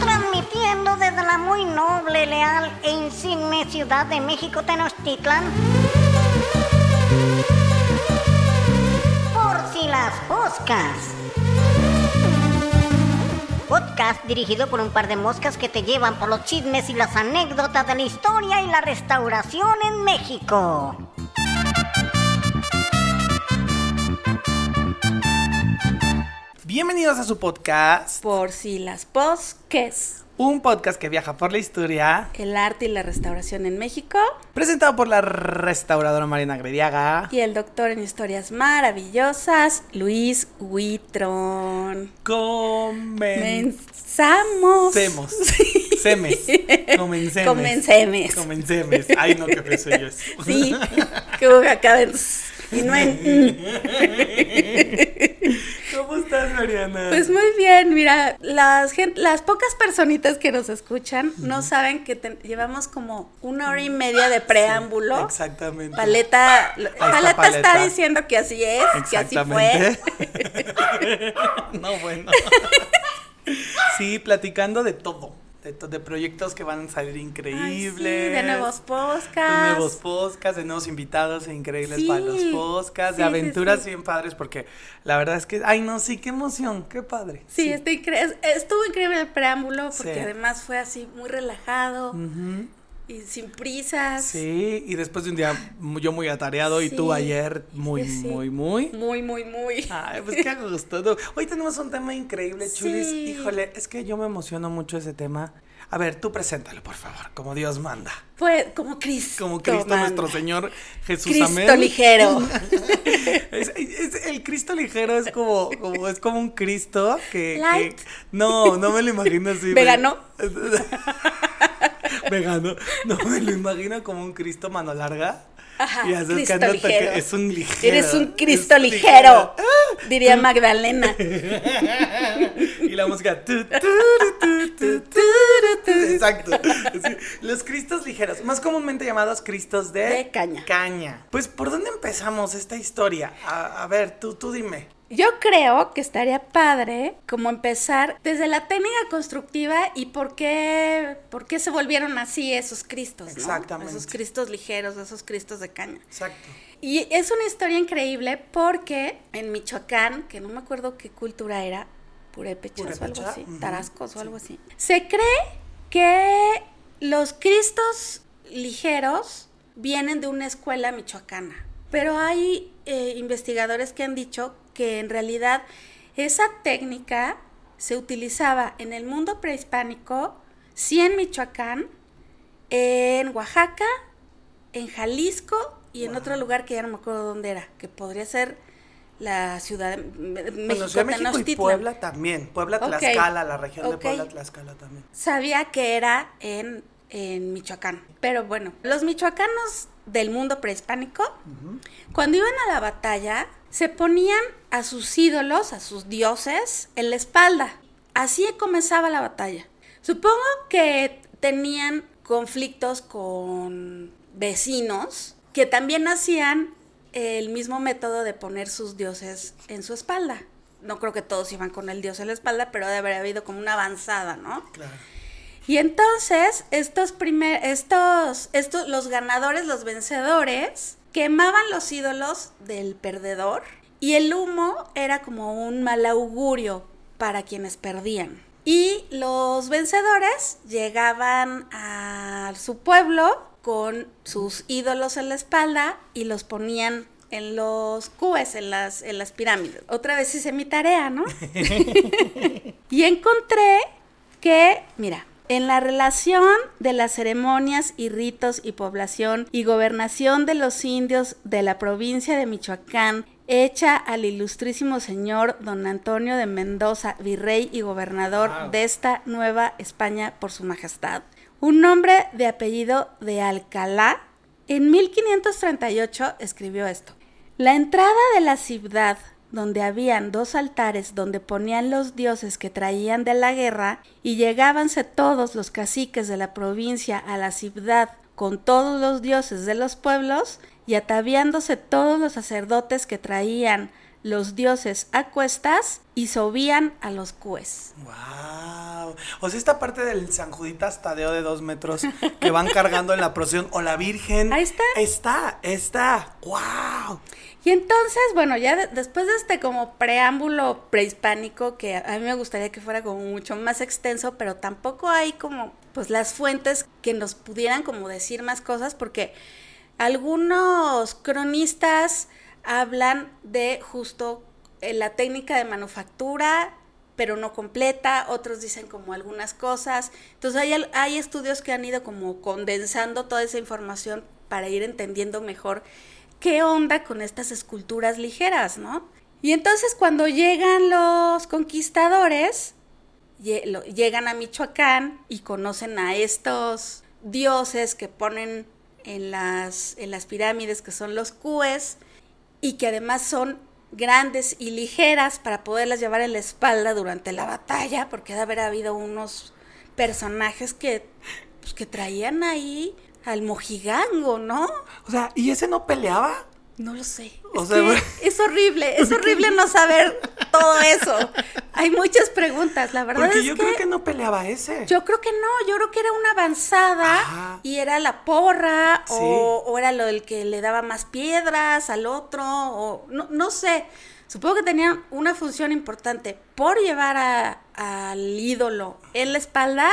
Transmitiendo desde la muy noble, leal e insigne ciudad de México Tenochtitlan. Por si las moscas. Podcast dirigido por un par de moscas que te llevan por los chismes y las anécdotas de la historia y la restauración en México. Bienvenidos a su podcast, Por si las posques. un podcast que viaja por la historia, El arte y la restauración en México. presentado por la restauradora Marina Grediaga. Y el doctor en historias maravillosas, Luis Huitrón. Comenzamos. Semes. Comencemos. Comencemos. Comencemos. Ay, no, qué feo soy yo. Sí, que acá y no en- ¿Cómo estás, Mariana? Pues muy bien, mira, las, las pocas personitas que nos escuchan no saben que te- llevamos como una hora y media de preámbulo. Exactamente. Paleta, Paleta, está Paleta. diciendo que así es, que así fue. No, bueno. Sí, platicando de todo. De, to- de proyectos que van a salir Ay, increíbles. sí, de nuevos podcasts. De nuevos podcasts, de nuevos invitados increíbles Sí, para los podcasts, sí, de aventuras sí. bien padres, porque la verdad es que, ay no, sí, qué emoción, qué padre. Sí, estuvo increíble el preámbulo porque además fue así muy relajado. Y sin prisas. Sí, y después de un día yo muy atareado y tú ayer muy, sí, muy, muy. Muy, muy, muy. Ay, pues qué gusto. Hoy tenemos un tema increíble, Chulis. Híjole, es que yo me emociono mucho ese tema. A ver, tú preséntalo, por favor, como Dios manda. Fue como Cristo. Como Cristo manda. nuestro Señor Jesús, Cristo amén. ligero. Es- es- el Cristo ligero es como, como es como un Cristo que, no, no me lo imagino así. me- Vegano. No me lo imagino como un Cristo mano larga. Ajá, y Cristo que es un ligero. Eres un Cristo ligero. Diría Magdalena. y la música. tu, tu, tu. Exacto. Los cristos ligeros, más comúnmente llamados cristos de, De caña. caña. Pues, ¿por dónde empezamos esta historia? A, a ver, tú, tú dime. Yo creo que estaría padre como empezar desde la técnica constructiva y por qué, por qué se volvieron así esos cristos, ¿no? Exactamente. Esos cristos ligeros, esos cristos de caña. Exacto. Y es una historia increíble porque en Michoacán, que no me acuerdo qué cultura era, purépechas o algo tarascos o sí. algo así, se cree que los cristos ligeros vienen de una escuela michoacana. Pero hay eh, investigadores que han dicho que en realidad esa técnica se utilizaba en el mundo prehispánico, sí en Michoacán, en Oaxaca, en Jalisco y en Wow. otro lugar que ya no me acuerdo dónde era, que podría ser la ciudad de Bueno, México, y. Puebla también. Puebla. Tlaxcala, la región de. Puebla, Tlaxcala también. Sabía que era en, en Michoacán. Pero bueno, los michoacanos del mundo prehispánico, cuando iban a la batalla, se ponían a sus ídolos, a sus dioses, en la espalda. Así comenzaba la batalla. Supongo que tenían conflictos con vecinos que también hacían el mismo método de poner sus dioses en su espalda. No creo que todos iban con el dios en la espalda, pero debe haber habido como una avanzada, ¿no? Claro. Y entonces, estos primer, estos, estos, los ganadores, los vencedores, quemaban los ídolos del perdedor y el humo era como un mal augurio para quienes perdían. Y los vencedores llegaban a su pueblo con sus ídolos en la espalda y los ponían en los cubes, en las, en las pirámides. Otra vez hice mi tarea, ¿no? y encontré que, mira, en la relación de las ceremonias y ritos y población y gobernación de los indios de la provincia de Michoacán, hecha al ilustrísimo señor don Antonio de Mendoza, virrey y gobernador Wow. de esta nueva España por su majestad, un hombre de apellido de Alcalá, en 1538 escribió esto. La entrada de la ciudad, donde habían dos altares donde ponían los dioses que traían de la guerra, y llegábanse todos los caciques de la provincia a la ciudad con todos los dioses de los pueblos, y ataviándose todos los sacerdotes que traían los dioses a cuestas y sobían a los cues. Wow. O sea, esta parte del San Juditas Tadeo de dos metros que van cargando en la procesión o la Virgen. Ahí está. Está, está. Wow. Y entonces, bueno, ya de- después de este como preámbulo prehispánico, que a, mí me gustaría que fuera como mucho más extenso, pero tampoco hay como pues las fuentes que nos pudieran como decir más cosas, porque algunos cronistas hablan de justo eh, la técnica de manufactura, pero no completa, otros dicen como algunas cosas. Entonces hay, hay estudios que han ido como condensando toda esa información para ir entendiendo mejor qué onda con estas esculturas ligeras, ¿no? Y entonces cuando llegan los conquistadores, llegan a Michoacán y conocen a estos dioses que ponen en las, pirámides, que son los cues, y que además son grandes y ligeras para poderlas llevar en la espalda durante la batalla, porque debe haber habido unos personajes que, pues, que traían ahí al mojigango, ¿no? O sea, ¿y ese no peleaba? No lo sé. O es, sea, que es horrible, es horrible no saber todo eso. Hay muchas preguntas, la verdad Porque es yo que, creo que no peleaba ese. yo creo que no, yo creo que era una avanzada Ajá. y era la porra Sí. o, o era lo del que le daba más piedras al otro o no, no sé. Supongo que tenían una función importante por llevar a- al ídolo en la espalda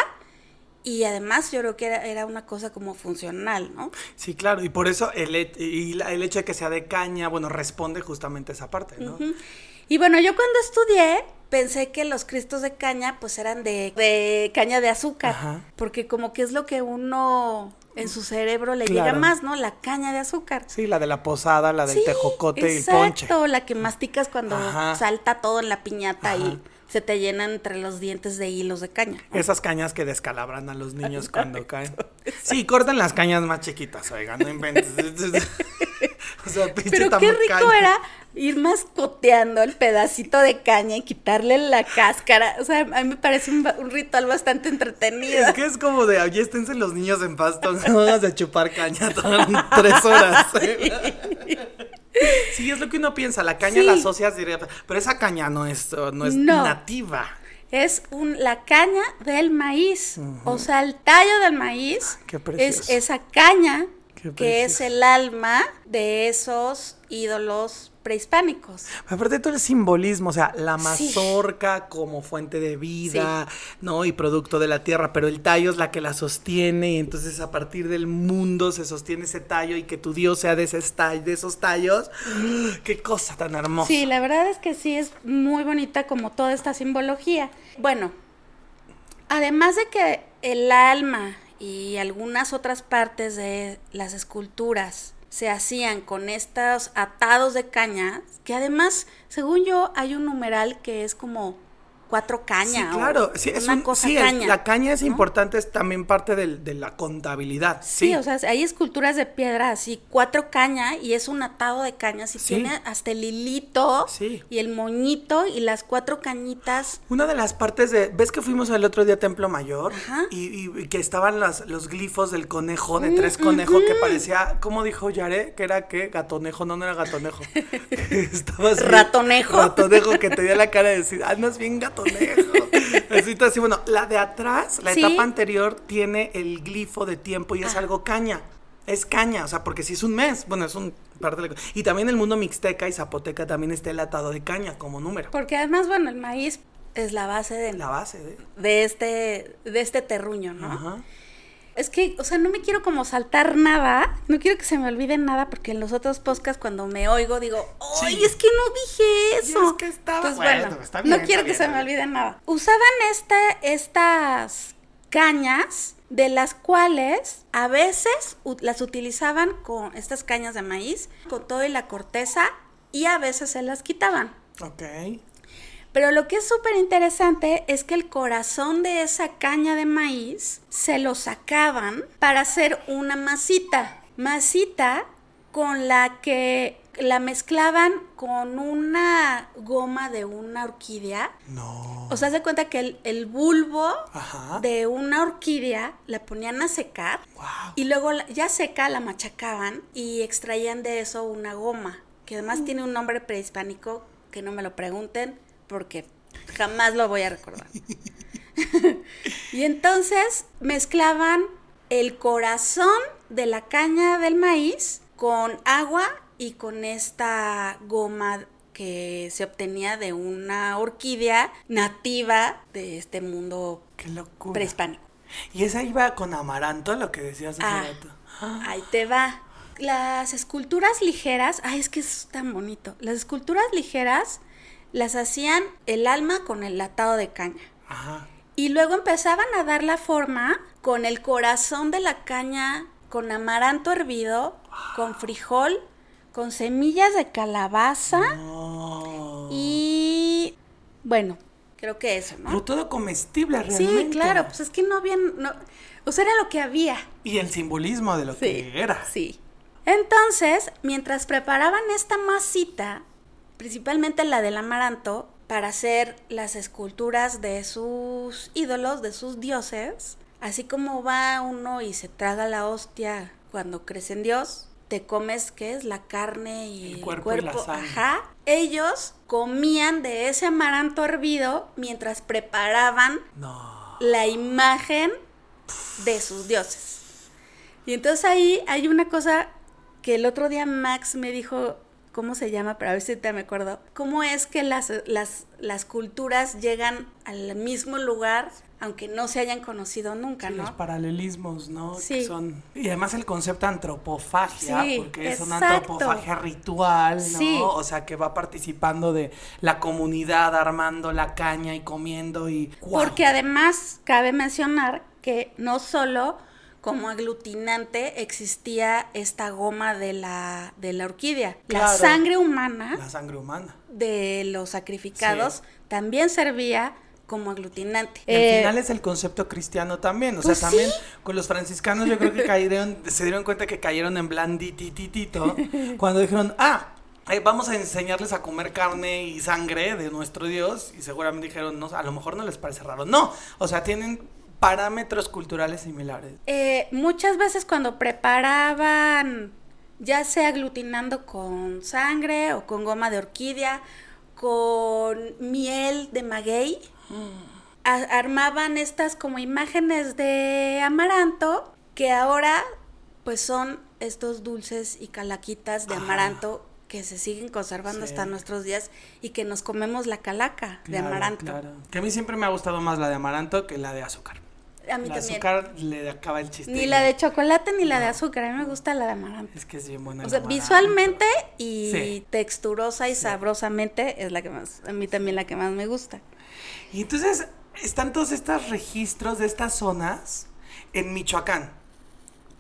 y además yo creo que era, era una cosa como funcional, ¿no? Sí, claro, y por eso el, y la- el hecho de que sea de caña, bueno, responde justamente a esa parte, ¿no? Y bueno, yo cuando estudié pensé que los cristos de caña pues eran de, de caña de azúcar, Ajá. porque como que es lo que uno en su cerebro le Claro. llega más, ¿no? La caña de azúcar. Sí, la de la posada, la del Sí, tejocote y el exacto, ponche. la que masticas cuando Ajá. salta todo en la piñata Ajá. y se te llenan entre los dientes de hilos de caña. Esas cañas que descalabran a los niños cuando caen. Sí, corten las cañas más chiquitas, oigan, no inventes. o sea, Pero qué rico era ir mascoteando el pedacito de caña y quitarle la cáscara. O sea, a mí me parece un, un ritual bastante entretenido. Es que es como de, oye, esténse los niños en pasto, no vas a chupar caña todas tres horas. Sí, es lo que uno piensa, la caña Sí. la asocias directa, pero esa caña no es, no es No. nativa. Es un, la caña del maíz. O sea, el tallo del maíz Qué es esa caña que es el alma de esos ídolos prehispánicos. Aparte todo el simbolismo, o sea, la Sí. mazorca como fuente de vida, ¿no? Y producto de la tierra, pero el tallo es la que la sostiene y entonces a partir del mundo se sostiene ese tallo y que tu Dios sea de, ese de esos tallos. ¡Qué cosa tan hermosa! Sí, la verdad es que sí es muy bonita como toda esta simbología. Bueno, además de que el alma y algunas otras partes de las esculturas se hacían con estos atados de caña, que además, según yo, hay un numeral que es como cuatro caña. Sí, claro, sí, es una un- cosa sí, el- caña. la caña es ¿no? importante, es también parte del- de la contabilidad. Sí, Sí, o sea, hay esculturas de piedra así, cuatro caña y es un atado de cañas y tiene hasta el hilito Sí. y el moñito y las cuatro cañitas. Una de las partes de. ¿Ves que fuimos el otro día a Templo Mayor? Ajá. Y, que estaban las, los glifos del conejo, de tres conejos, que parecía. ¿Cómo dijo Yare? Que era que gatonejo, no, no era gatonejo. Estaba así, Ratonejo. Ratonejo, que tenía la cara de decir, andas bien gatonejo. Así, así, bueno, la de atrás, la Sí. etapa anterior, tiene el glifo de tiempo y es Ah. algo caña. Es caña, o sea, porque si es un mes, bueno, es un parte de la- Y también el mundo mixteca y zapoteca también está el atado de caña como número. Porque además, bueno, el maíz es la base de, La base de. de este, de este terruño, ¿no? Ajá. Es que, o sea, no me quiero como saltar nada, no quiero que se me olvide nada, porque en los otros podcasts cuando me oigo digo, ¡ay, Sí. es que no dije Y eso! es que estaba- Entonces, bueno, bueno, está bien, no quiero está que se me olvide nada. Usaban esta, estas cañas de las cuales a veces las utilizaban con estas cañas de maíz, con todo y la corteza, y a veces se las quitaban. Ok. Pero lo que es súper interesante es que el corazón de esa caña de maíz se lo sacaban para hacer una masita. Masita con la que la mezclaban con una goma de una orquídea. No. O sea, se cuenta que el, el bulbo Ajá. de una orquídea la ponían a secar Wow. y luego ya seca la machacaban y extraían de eso una goma, que además tiene un nombre prehispánico que no me lo pregunten porque jamás lo voy a recordar. y entonces mezclaban el corazón de la caña del maíz con agua y con esta goma que se obtenía de una orquídea nativa de este mundo Qué locura. prehispánico. Y esa iba con amaranto, lo que decías hace Ah, rato. ahí te va. Las esculturas ligeras, ay, es que es tan bonito. Las esculturas ligeras las hacían el alma con el latado de caña. Ajá. Y luego empezaban a dar la forma con el corazón de la caña, con amaranto hervido, con frijol, con semillas de calabaza No. y bueno, creo que eso, Pero ¿no? todo comestible realmente. Sí, claro, pues es que no había, no, o sea, era lo que había. Y el simbolismo de lo que era. Sí. Entonces, mientras preparaban esta masita, principalmente la del amaranto, para hacer las esculturas de sus ídolos, de sus dioses, así como va uno y se traga la hostia cuando crece en Dios, te comes, ¿qué es? La carne y El el cuerpo cuerpo. y la. Ajá. Ellos comían de ese amaranto hervido mientras preparaban No. la imagen de sus dioses. Y entonces ahí hay una cosa que el otro día Max me dijo, ¿cómo se llama? Para ver si te me acuerdo. ¿Cómo es que las, las, las culturas llegan al mismo lugar aunque no se hayan conocido nunca, Sí, ¿no? Los paralelismos, ¿no? Que Sí. son... Y además el concepto antropofagia, Sí, porque es una antropofagia ritual, ¿no? Sí. O sea, que va participando de la comunidad, armando la caña y comiendo y... Porque además cabe mencionar que no solo como aglutinante existía esta goma de la, de la orquídea, la sangre humana La sangre humana. de los sacrificados Sí. también servía como aglutinante. Y al Eh, final es el concepto cristiano también. O pues sea, también sí. con los franciscanos yo creo que cayeron, se dieron cuenta que cayeron en blandititito cuando dijeron, ah, eh, vamos a enseñarles a comer carne y sangre de nuestro Dios. Y seguramente dijeron, no, a lo mejor no les parece raro. No, o sea, tienen parámetros culturales similares. eh, muchas veces cuando preparaban, ya sea aglutinando con sangre o con goma de orquídea, con miel de maguey, a- armaban estas como imágenes de amaranto que ahora pues son estos dulces y calaquitas de amaranto que se siguen conservando Sí. hasta nuestros días y que nos comemos la calaca de amaranto. claro. Que a mí siempre me ha gustado más la de amaranto que la de azúcar. A mí la también. azúcar le acaba el chiste. Ni la de chocolate ni la de azúcar, a mí me gusta la de amaranto. Es que es bien buena. O sea, amaranto. visualmente y Sí. texturosa y sabrosamente es la que más, a mí también la que más me gusta. Y entonces están todos estos registros de estas zonas en Michoacán.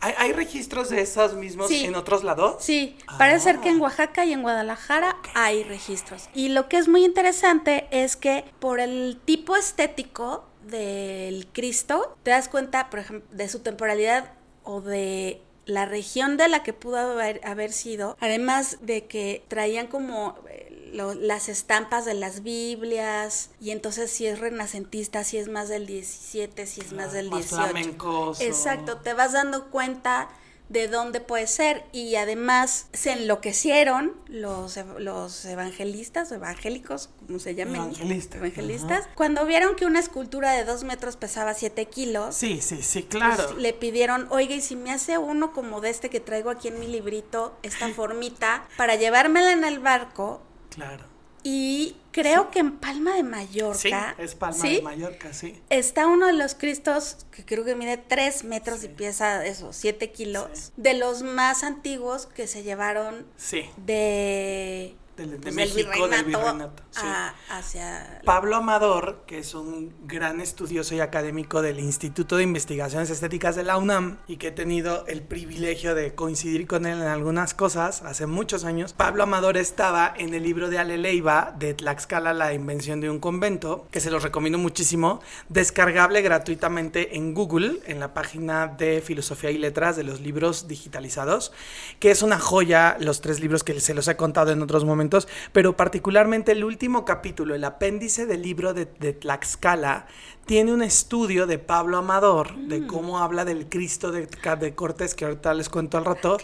¿Hay, hay registros de esos mismos Sí. en otros lados? Sí, parece ser que en Ah. Oaxaca y en Guadalajara hay registros. Y lo que es muy interesante es que por el tipo estético del Cristo, te das cuenta, por ejemplo, de su temporalidad o de la región de la que pudo haber, haber sido, además de que traían como eh, lo- las estampas de las Biblias, y entonces si es renacentista, si es más del 17, si es más del Más 18. flamencoso. Exacto, te vas dando cuenta de dónde puede ser y además se enloquecieron los, los evangelistas o evangélicos, como se llaman. Evangelistas, Evangelistas. Cuando vieron que una escultura de dos metros pesaba siete kilos, Sí, sí, sí, pues, claro. le pidieron, oiga, y si me hace uno como de este que traigo aquí en mi librito, esta formita, para llevármela en el barco. Claro. Y creo que en Palma de Sí, Mallorca. es Palma ¿sí? de Mallorca, sí. Está uno de los cristos que creo que mide 3 metros y Sí. pesa eso, 7 kilos. Sí. De los más antiguos que se llevaron Sí. de, Del- de pues, México, del virreinato, sí. a- hacia... Pablo Amador, que es un gran estudioso y académico del Instituto de Investigaciones Estéticas de la UNAM y que he tenido el privilegio de coincidir con él en algunas cosas hace muchos años. Pablo Amador estaba en el libro de Ale Leiva de Tlaxcala, la invención de un convento, que se los recomiendo muchísimo, descargable gratuitamente en Google, en la página de Filosofía y Letras de los libros digitalizados, que es una joya, los tres libros que se los he contado en otros momentos pero particularmente el último capítulo, el apéndice del libro de, de Tlaxcala, tiene un estudio de Pablo Amador, de cómo habla del Cristo de, de Cortés, que ahorita les cuento al rato,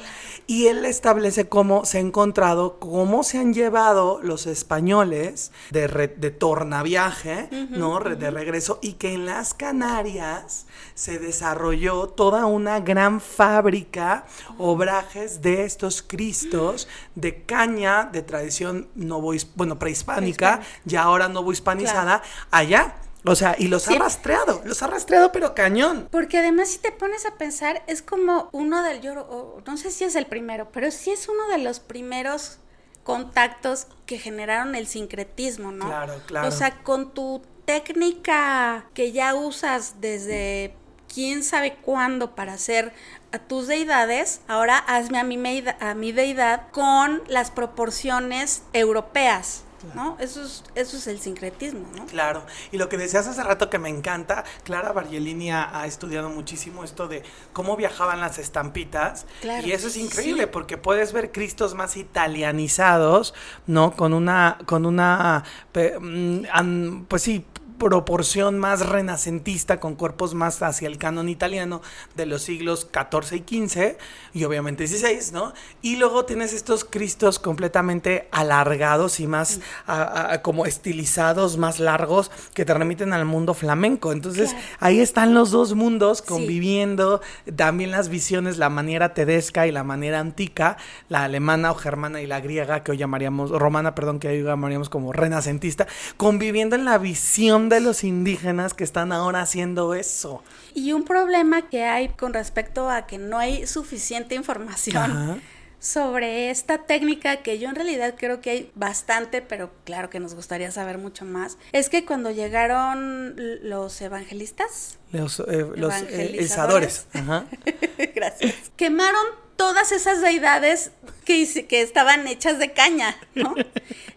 y él establece cómo se ha encontrado, cómo se han llevado los españoles de, re- de tornaviaje, ¿no? De regreso, y que en las Canarias se desarrolló toda una gran fábrica, obrajes de estos Cristos de caña de tradición novo, bueno, prehispánica, ya ahora novo hispanizada, allá. O sea, y los Sí. ha rastreado, los ha rastreado, pero cañón. Porque además si te pones a pensar, es como uno del, yo no sé si es el primero, pero sí es uno de los primeros contactos que generaron el sincretismo, ¿no? Claro, claro. O sea, con tu técnica que ya usas desde quién sabe cuándo para hacer a tus deidades, ahora hazme a mi, meida- a mi deidad con las proporciones europeas, ¿no? Eso es, eso es el sincretismo, ¿no? Claro, y lo que decías hace rato que me encanta, Clara Bargelini ha, estudiado muchísimo esto de cómo viajaban las estampitas, Claro, y eso es sí. increíble porque puedes ver cristos más italianizados, ¿no? Con una, con una, mm, pues sí, proporción más renacentista con cuerpos más hacia el canon italiano de los siglos XIV y XV y obviamente XVI, ¿no? Y luego tienes estos cristos completamente alargados y más a- a- como estilizados, más largos que te remiten al mundo flamenco. Entonces Claro. ahí están los dos mundos Sí. conviviendo, también las visiones, la manera tedesca y la manera antica, la alemana o germana y la griega que hoy llamaríamos, romana, perdón, que hoy llamaríamos como renacentista, conviviendo en la visión de los indígenas que están ahora haciendo eso. Y un problema que hay con respecto a que no hay suficiente información Ajá. sobre esta técnica, que yo en realidad creo que hay bastante, pero claro que nos gustaría saber mucho más, es que cuando llegaron los evangelistas, Los, eh, los eh, Evangelizadores. Ajá. gracias, quemaron todas esas deidades que, que estaban hechas de caña, ¿no?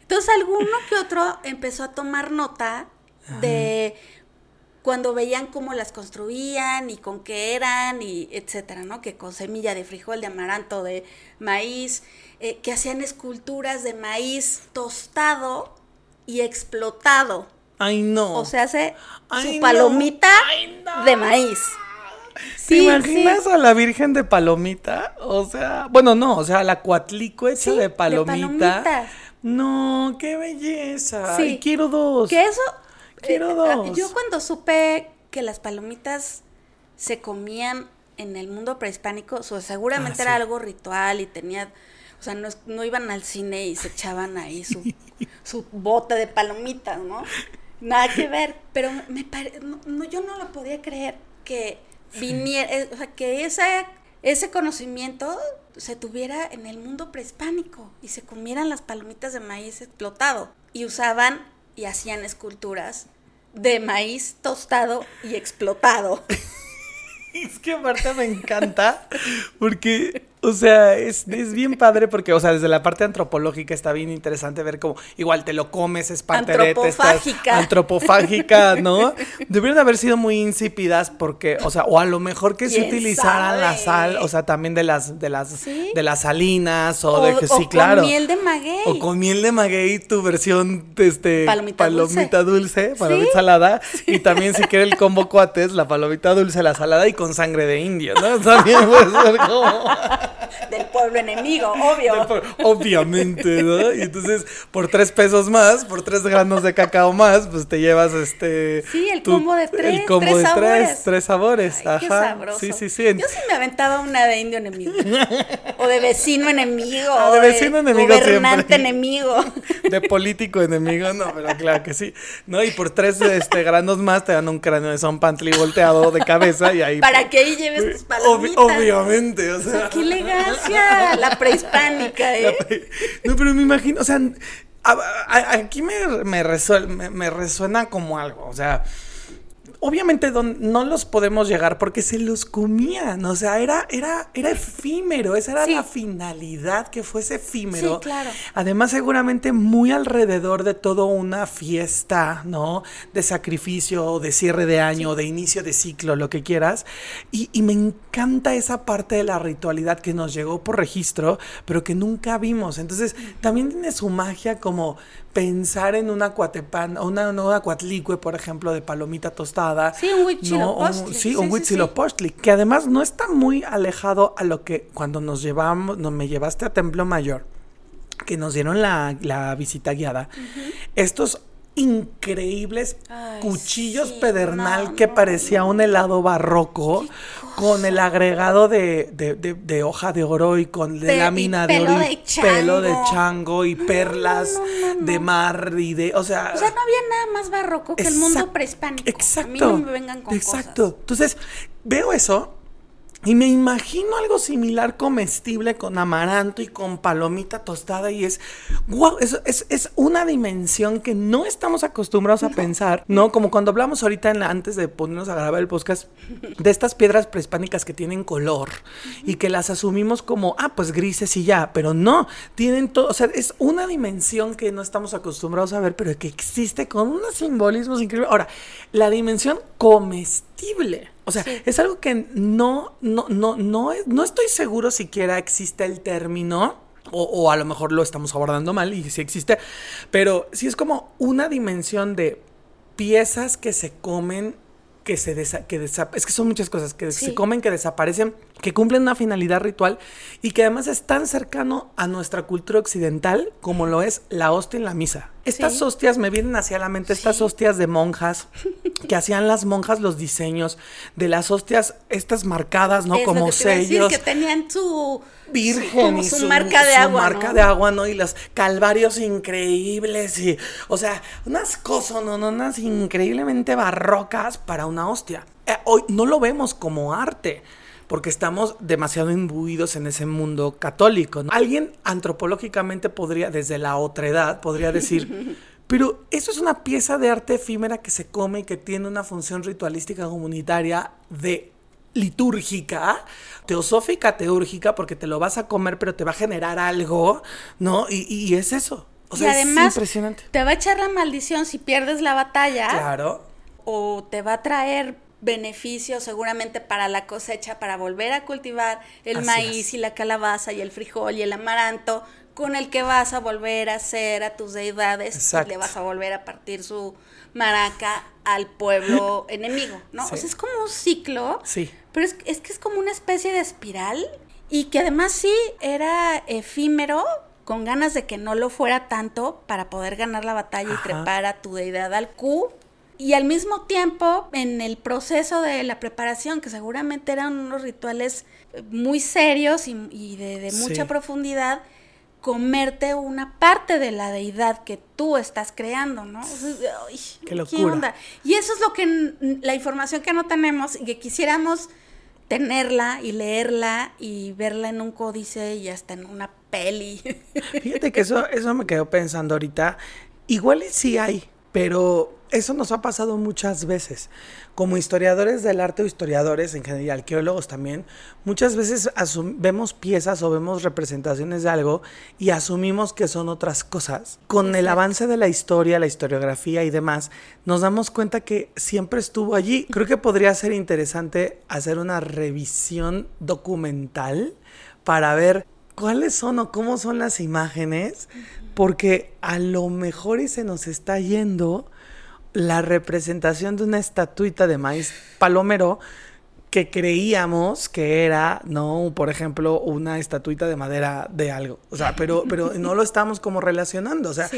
Entonces alguno que otro empezó a tomar nota de cuando veían cómo las construían y con qué eran y etcétera, ¿no? Que con semilla de frijol, de amaranto, de maíz, eh, que hacían esculturas de maíz tostado y explotado. Ay, no. O sea, hace Ay, su no. palomita Ay, no. de maíz. ¿Te Sí, imaginas sí. a la Virgen de Palomita? O sea, bueno, no, o sea, la cuatlico hecha Sí, de de palomita. palomitas. No, qué belleza. Sí. Ay, quiero dos. Que eso. Quiero eh, dos. Yo cuando supe que las palomitas se comían en el mundo prehispánico, o sea, seguramente Ah, era algo ritual y tenía. O sea, no, no iban al cine y se echaban ahí su, su bote de palomitas, ¿no? Nada que ver. Pero me pare- no, no, yo no lo podía creer que viniera. eh, O sea, que esa, ese conocimiento se tuviera en el mundo prehispánico y se comieran las palomitas de maíz explotado y usaban y hacían esculturas de maíz tostado y explotado. Es que aparte me encanta porque, o sea, es, es bien padre porque, o sea, desde la parte antropológica está bien interesante ver cómo igual te lo comes, es parte de te estás- Antropofágica. antropofágica, ¿no? Debieron haber sido muy insípidas porque, o sea, o a lo mejor que se ¿Quién utilizaran la sal, o sea, también de las, de las, ¿Sí? de las salinas o, O, de que o sí, claro. con miel de maguey. O con miel de maguey, tu versión este, Palomita palomita dulce, palomita ¿Sí? salada. Y también si quiere el combo cuates, la palomita dulce, la salada y con sangre de indio, ¿no? También puede ser como... Del pueblo enemigo, obvio. Obviamente, ¿no? Y entonces, por tres pesos más, por tres granos de cacao más, pues te llevas este... Sí, el combo de tres, El combo tres de sabores. tres, tres sabores. Ay, qué Ajá. sabroso. Sí, sí, sí. Yo sí me aventaba una de indio enemigo. o de vecino enemigo. Ah, o de vecino enemigo Gobernante siempre. enemigo. De político enemigo, no, pero claro que sí. ¿No? Y por tres este, granos más te dan un cráneo de Son Pantli volteado de cabeza y ahí. Para que ahí lleves tus palomitas. obviamente, o sea. Qué elegancia. La prehispánica, ¿eh? No, pero me imagino, o sea, aquí me, me, resuel- me- me resuena como algo, o sea, obviamente no los podemos llegar porque se los comían, o sea, era, era, era efímero, esa era la finalidad, que fuese efímero. Sí, claro. Además, seguramente muy alrededor de toda una fiesta, ¿no? De sacrificio, de cierre de año, de inicio de ciclo, lo que quieras. Y, y me encanta esa parte de la ritualidad que nos llegó por registro, pero que nunca vimos. Entonces, también tiene su magia como pensar en una cuatepan, una, una cuatlicue, por ejemplo, de palomita tostada. Sí, un huitzilopochtli. Sí, un huitzilopochtli, que además no está muy alejado a lo que cuando nos llevamos, no, me llevaste a Templo Mayor, que nos dieron la, visita guiada, estos increíbles cuchillos pedernal que parecía un helado barroco con el agregado de, de, hoja de oro y con de lámina de oro y pelo de chango y perlas de mar y de, o sea... O sea, no había nada más barroco que el mundo prehispánico. Exacto. A mí no me vengan con Exacto. Entonces, veo eso y me imagino algo similar comestible con amaranto y con palomita tostada y es, wow, es, es, una dimensión que no estamos acostumbrados a pensar, ¿no? Como cuando hablamos ahorita en antes de ponernos a grabar el podcast de estas piedras prehispánicas que tienen color y que las asumimos como, ah, pues grises y ya, pero no, tienen todo, o sea, es una dimensión que no estamos acostumbrados a ver, pero que existe con unos simbolismos increíbles. Ahora, la dimensión comestible. O sea, es algo que no, no, no, no, no estoy seguro siquiera existe el término. O, a lo mejor lo estamos abordando mal y sí existe. Pero sí es como una dimensión de piezas que se comen que se que es que son muchas cosas que se comen que desaparecen que cumplen una finalidad ritual y que además es tan cercano a nuestra cultura occidental como lo es la hostia en la misa. Estas hostias me vienen hacia la mente, estas hostias de monjas, que hacían las monjas los diseños de las hostias, estas marcadas, ¿no? como sellos. que tenían su virgen y su, marca de agua. marca de agua, ¿no? Y los calvarios increíbles y, o sea, unas cosas, ¿no? Unas increíblemente barrocas para una hostia. Eh, hoy no lo vemos como arte porque estamos demasiado imbuidos en ese mundo católico. Alguien antropológicamente podría, desde la otra edad, podría decir, pero eso es una pieza de arte efímera que se come y que tiene una función ritualística comunitaria de litúrgica, teosófica, teúrgica, porque te lo vas a comer, pero te va a generar algo, ¿no? Y, es eso. O sea, y además, es impresionante. Te va a echar la maldición si pierdes la batalla. Claro. O te va a traer beneficio seguramente para la cosecha, para volver a cultivar el maíz y la calabaza y el frijol y el amaranto, con el que vas a volver a hacer a tus deidades y le vas a volver a partir su maraca al pueblo enemigo, ¿no? O sea, es como un ciclo, sí. pero es, es que es como una especie de espiral y que además sí era efímero, con ganas de que no lo fuera tanto para poder ganar la batalla y trepar a tu deidad al Q y al mismo tiempo, en el proceso de la preparación, que seguramente eran unos rituales eh, muy serios y, de, mucha profundidad, comerte una parte de la deidad que tú estás creando, ¿no? qué locura. Y eso es lo que la información que no tenemos y que quisiéramos tenerla y leerla y verla en un códice y hasta en una peli. Fíjate que eso, eso me quedó pensando ahorita. Igual sí hay, pero eso nos ha pasado muchas veces. Como historiadores del arte o historiadores en general, arqueólogos también, muchas veces vemos piezas o vemos representaciones de algo y asumimos que son otras cosas. Con el avance de la historia, la historiografía y demás, nos damos cuenta que siempre estuvo allí. Creo que podría ser interesante hacer una revisión documental para ver cuáles son o cómo son las imágenes, porque a lo mejor y se nos está yendo la representación de una estatuita de maíz palomero que creíamos que era, no, por ejemplo, una estatuita de madera de algo. O sea, pero, pero no lo estamos como relacionando. O sea,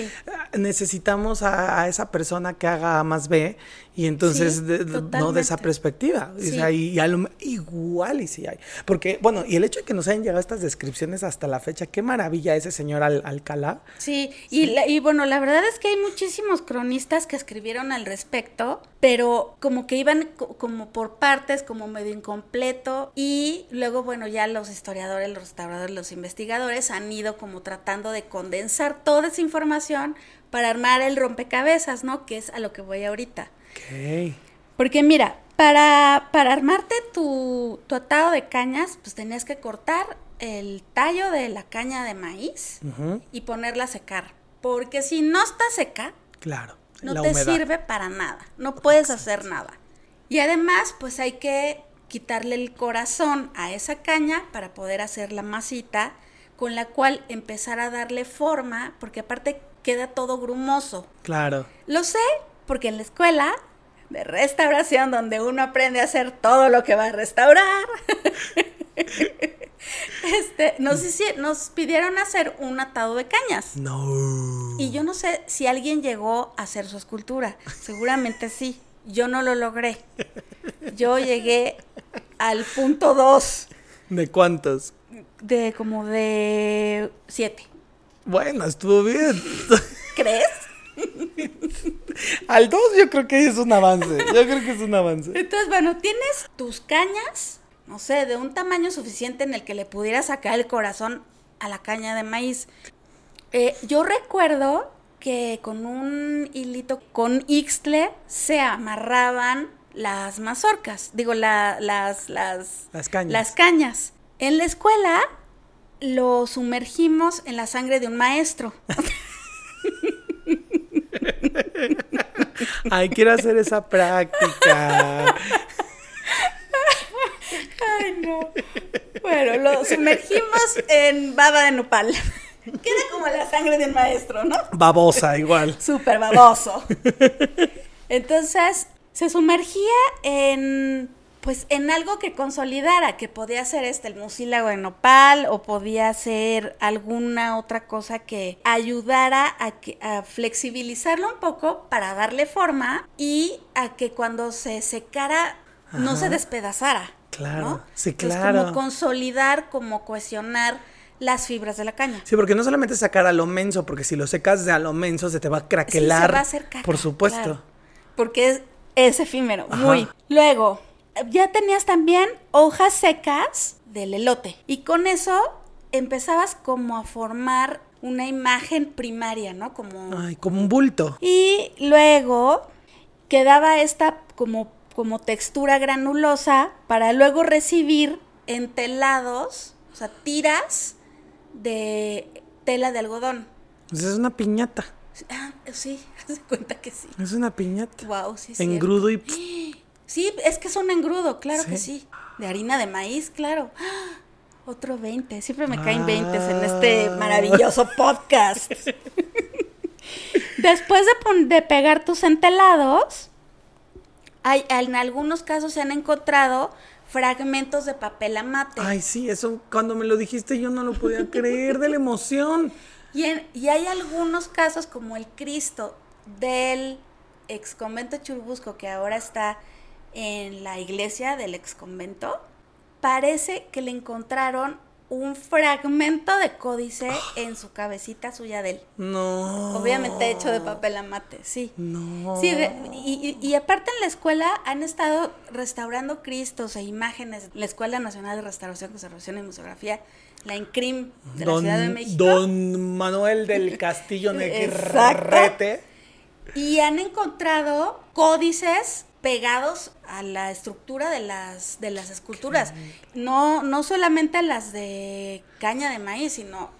necesitamos a, esa persona que haga A más B y entonces no de esa perspectiva. O sea, y, igual y sí hay. Porque, bueno, y el hecho de que nos hayan llegado estas descripciones hasta la fecha, qué maravilla ese señor Al Alcalá. Sí, Y, y bueno, la verdad es que hay muchísimos cronistas que escribieron al respecto, pero como que iban como por partes, como me incompleto y luego, bueno, ya los historiadores, los restauradores, los investigadores han ido como tratando de condensar toda esa información para armar el rompecabezas, ¿no? Que es a lo que voy ahorita. Porque mira, para, para armarte tu, tu atado de cañas, pues tenías que cortar el tallo de la caña de maíz y ponerla a secar. Porque si no está seca, Claro. no te humedad. sirve para nada. No puedes hacer nada. Y además, pues hay que quitarle el corazón a esa caña para poder hacer la masita con la cual empezar a darle forma, porque aparte queda todo grumoso. Claro. Lo sé porque en la escuela de restauración, donde uno aprende a hacer todo lo que va a restaurar, este, nos, hici- nos pidieron hacer un atado de cañas. No. Y yo no sé si alguien llegó a hacer su escultura. Seguramente sí. Yo no lo logré. Yo llegué al punto 2 ¿De cuántos? de como de 7. Bueno, estuvo bien. ¿Crees? Al 2 yo creo que es un avance. Yo creo que es un avance. Entonces, bueno, tienes tus cañas, no sé, de un tamaño suficiente en el que le pudieras sacar el corazón a la caña de maíz. Eh, yo recuerdo que con un hilito, con Ixtle, se amarraban las mazorcas, digo, la- las, las, Las cañas. las cañas. En la escuela lo sumergimos en la sangre de un maestro. Ay, quiero hacer esa práctica. Ay, no. Bueno, lo sumergimos en baba de nopal. Queda como la sangre del maestro, ¿no? Babosa, igual. Súper baboso. Entonces, se sumergía en, pues, en algo que consolidara, que podía ser este, el mucílago de nopal, o podía ser alguna otra cosa que ayudara a, que, a flexibilizarlo un poco para darle forma y a que cuando se secara no se despedazara. Claro, ¿no? sí, Entonces, claro. como consolidar, como cohesionar las fibras de la caña. Sí, porque no solamente sacar a lo menso, porque si lo secas de a lo menso se te va a craquelar. Sí, se va a hacer caca, Por supuesto. claro. Porque es, es efímero, Ajá. muy. Luego, ya tenías también hojas secas del elote. Y con eso empezabas como a formar una imagen primaria, ¿no? Como... Ay, como un bulto. Y luego quedaba esta como, como textura granulosa para luego recibir entelados, o sea, tiras de tela de algodón. Pues es una piñata. Ah, sí, haz de cuenta que sí. Es una piñata. Wow, sí, en cierto. grudo y. Sí, es que son engrudo, claro que Sí. De harina de maíz, claro. ¡Ah! Otro 20. Siempre me caen 20 en este Ah. maravilloso podcast. Después de, pon- de pegar tus entelados, hay, en algunos casos se han encontrado fragmentos de papel amate. Ay, sí, eso cuando me lo dijiste yo no lo podía creer de la emoción. Y, en- y hay algunos casos como el Cristo del ex convento Churubusco, que ahora está en la iglesia del ex convento, parece que le encontraron un fragmento de códice en su cabecita suya de él. No. Obviamente hecho de papel amate, sí. No. Sí, y, y- y aparte en la escuela han estado restaurando cristos e imágenes. La Escuela Nacional de Restauración, Conservación y Museografía, la INCRIM de la Ciudad de México. don Manuel del Castillo. Negrete. Y han encontrado códices pegados a la estructura de las, de las esculturas. No, no solamente las de caña de maíz, sino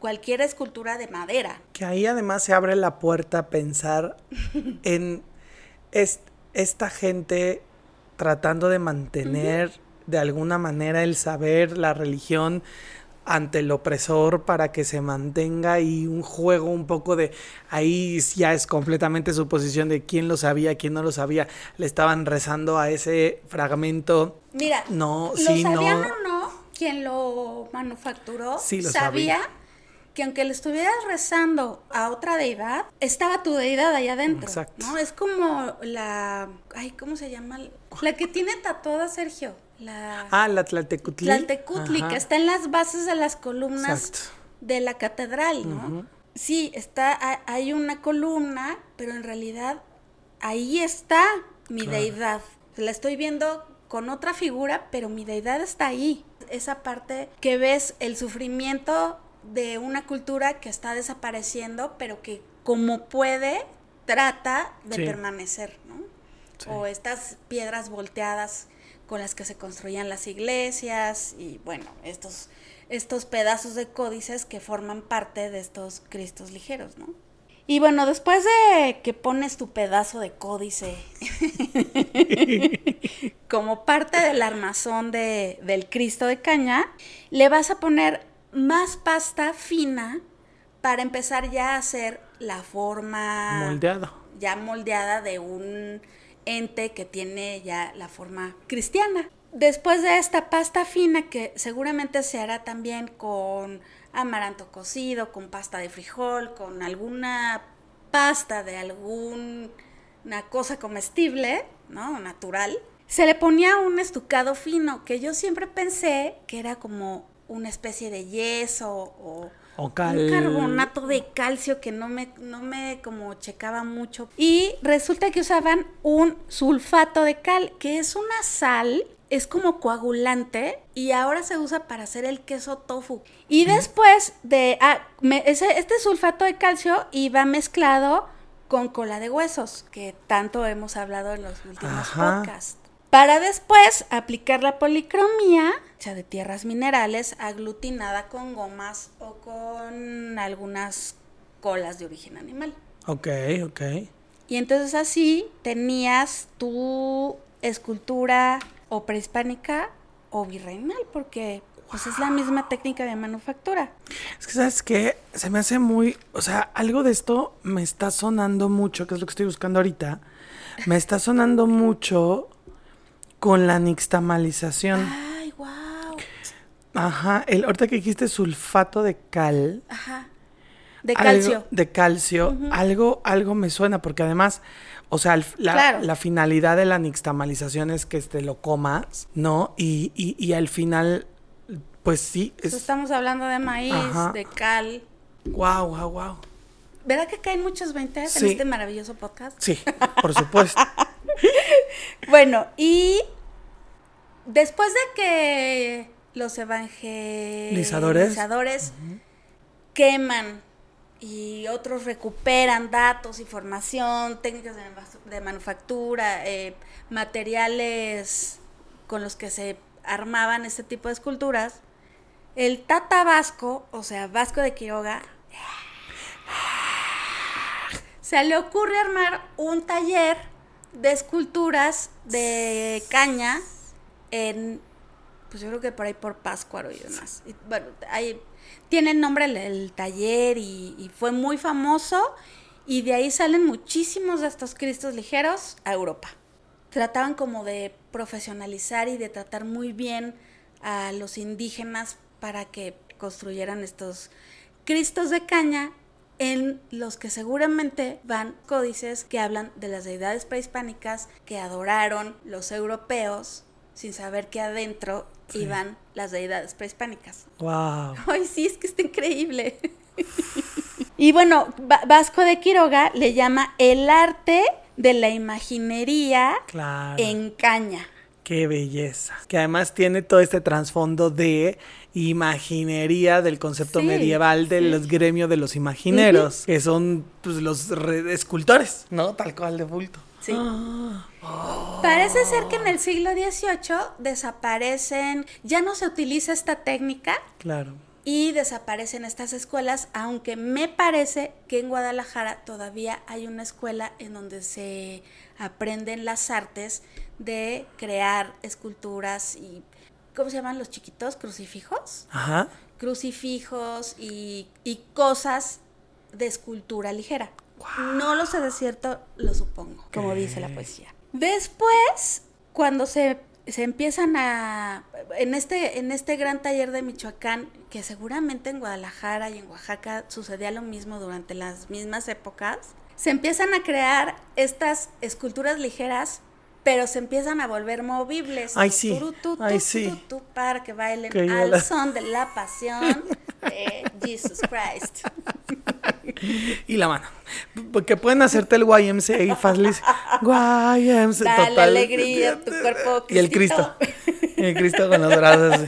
cualquier escultura de madera. Que ahí además se abre la puerta a pensar en est- esta gente tratando de mantener de alguna manera el saber, la religión ante el opresor para que se mantenga y un juego un poco de ahí ya es completamente su posición de quién lo sabía, quién no lo sabía. Le estaban rezando a ese fragmento. Mira, No, lo sí, sabían no. o no, quien lo manufacturó Sí, lo sabía sabía. que aunque le estuvieras rezando a otra deidad, estaba tu deidad allá adentro. Exacto. ¿no? Es como la. Ay, ¿cómo se llama? La que tiene tatuada Sergio. La. Ah, la Tlaltecutli. Tlaltecutli, Ajá. que está en las bases de las columnas Exacto. de la catedral, ¿no? Sí, está, ha- hay una columna, pero en realidad ahí está mi deidad. La estoy viendo con otra figura, pero mi deidad está ahí. Esa parte que ves el sufrimiento de una cultura que está desapareciendo, pero que como puede, trata de Sí. permanecer, ¿no? o estas piedras volteadas con las que se construían las iglesias y bueno, estos, estos pedazos de códices que forman parte de estos cristos ligeros, ¿no? Y bueno, después de que pones tu pedazo de códice como parte del armazón de, del Cristo de caña, le vas a poner más pasta fina para empezar ya a hacer la forma Moldeado. ya moldeada de un ente que tiene ya la forma cristiana. Después de esta pasta fina que seguramente se hará también con amaranto cocido, con pasta de frijol, con alguna pasta de alguna cosa comestible, ¿no? Natural. Se le ponía un estucado fino que yo siempre pensé que era como una especie de yeso o O cal. un carbonato de calcio que no me, no me como checaba mucho. Y resulta que usaban un sulfato de cal, que es una sal, es como coagulante y ahora se usa para hacer el queso tofu. Y después de ah, me- ese- este sulfato de calcio iba mezclado con cola de huesos, que tanto hemos hablado en los últimos Ajá. podcasts. Para después aplicar la policromía, hecha de tierras minerales, aglutinada con gomas o con algunas colas de origen animal. Ok, ok. Y entonces así tenías tu escultura o prehispánica o virreinal, porque pues es la misma técnica de manufactura. Es que, ¿sabes qué? Se me hace muy. O sea, algo de esto me está sonando mucho, que es lo que estoy buscando ahorita. Me está sonando mucho con la nixtamalización. Ay, wow. Ajá. El, ahorita que dijiste sulfato de cal. Ajá. De algo- calcio. de calcio. Algo, algo me suena, porque además. O sea, el- la, Claro. la finalidad de la nixtamalización es que te lo comas, ¿no? Y, y, y al final, pues sí, Pues es. Estamos hablando de maíz, Ajá. de cal. Wow, wow, wow. ¿Verdad que caen muchos 20 en este maravilloso podcast? Sí, por supuesto. Bueno, y después de que los evangelizadores Lizadores. queman y otros recuperan datos, información, técnicas de manufactura, eh, materiales con los que se armaban este tipo de esculturas, el Tata Vasco, o sea, Vasco de Quiroga, se le ocurre armar un taller de esculturas de caña en, pues yo creo que por ahí por Páscuaro y demás. Bueno, ahí tiene nombre el, el taller y, y fue muy famoso y de ahí salen muchísimos de estos cristos ligeros a Europa. Trataban como de profesionalizar y de tratar muy bien a los indígenas para que construyeran estos cristos de caña en los que seguramente van códices que hablan de las deidades prehispánicas que adoraron los europeos sin saber que adentro iban las deidades prehispánicas. Wow. Ay, sí, es que está increíble. y bueno, Va- Vasco de Quiroga le llama el arte de la imaginería Claro. en caña. Qué belleza. Que además tiene todo este trasfondo de imaginería del concepto Sí, medieval del sí. los gremio de los imagineros, que son pues, los re- escultores, ¿no? Tal cual de bulto. Sí. Parece ser que en el siglo XVIII desaparecen, ya no se utiliza esta técnica Claro. y desaparecen estas escuelas, aunque me parece que en Guadalajara todavía hay una escuela en donde se aprenden las artes de crear esculturas y, ¿cómo se llaman los chiquitos? Crucifijos. Ajá. Crucifijos y, y cosas de escultura ligera. No lo sé de cierto, lo supongo, como dice la poesía. Después, cuando se, se empiezan a... En este, en este gran taller de Michoacán, que seguramente en Guadalajara y en Oaxaca sucedía lo mismo durante las mismas épocas, se empiezan a crear estas esculturas ligeras, pero se empiezan a volver movibles. Ay, sí. Turu, tu, tu, Ay, sí. tu, para que bailen Que al la- son de la pasión de Jesus Christ. Y la mano. Porque pueden hacerte el YMCA y Fazlis. YMCA. Dale total. alegría a tu cuerpo, Y el Cristito. Cristo. Y el Cristo con los brazos.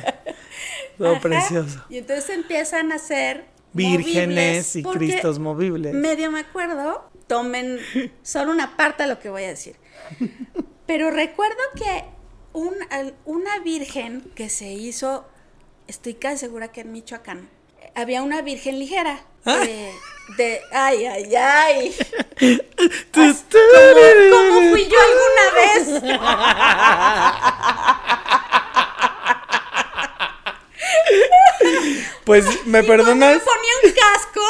Todo Ajá. precioso. Y entonces empiezan a ser Vírgenes y Cristos movibles. Medio me acuerdo, tomen solo una parte de lo que voy a decir. Pero recuerdo que un, una virgen que se hizo, estoy casi segura que en Michoacán, había una virgen ligera. Ah. eh, de, ay, ay, ay. ¿Cómo, cómo fui yo alguna vez? Pues, ¿me Y perdonas? me ponía un casco.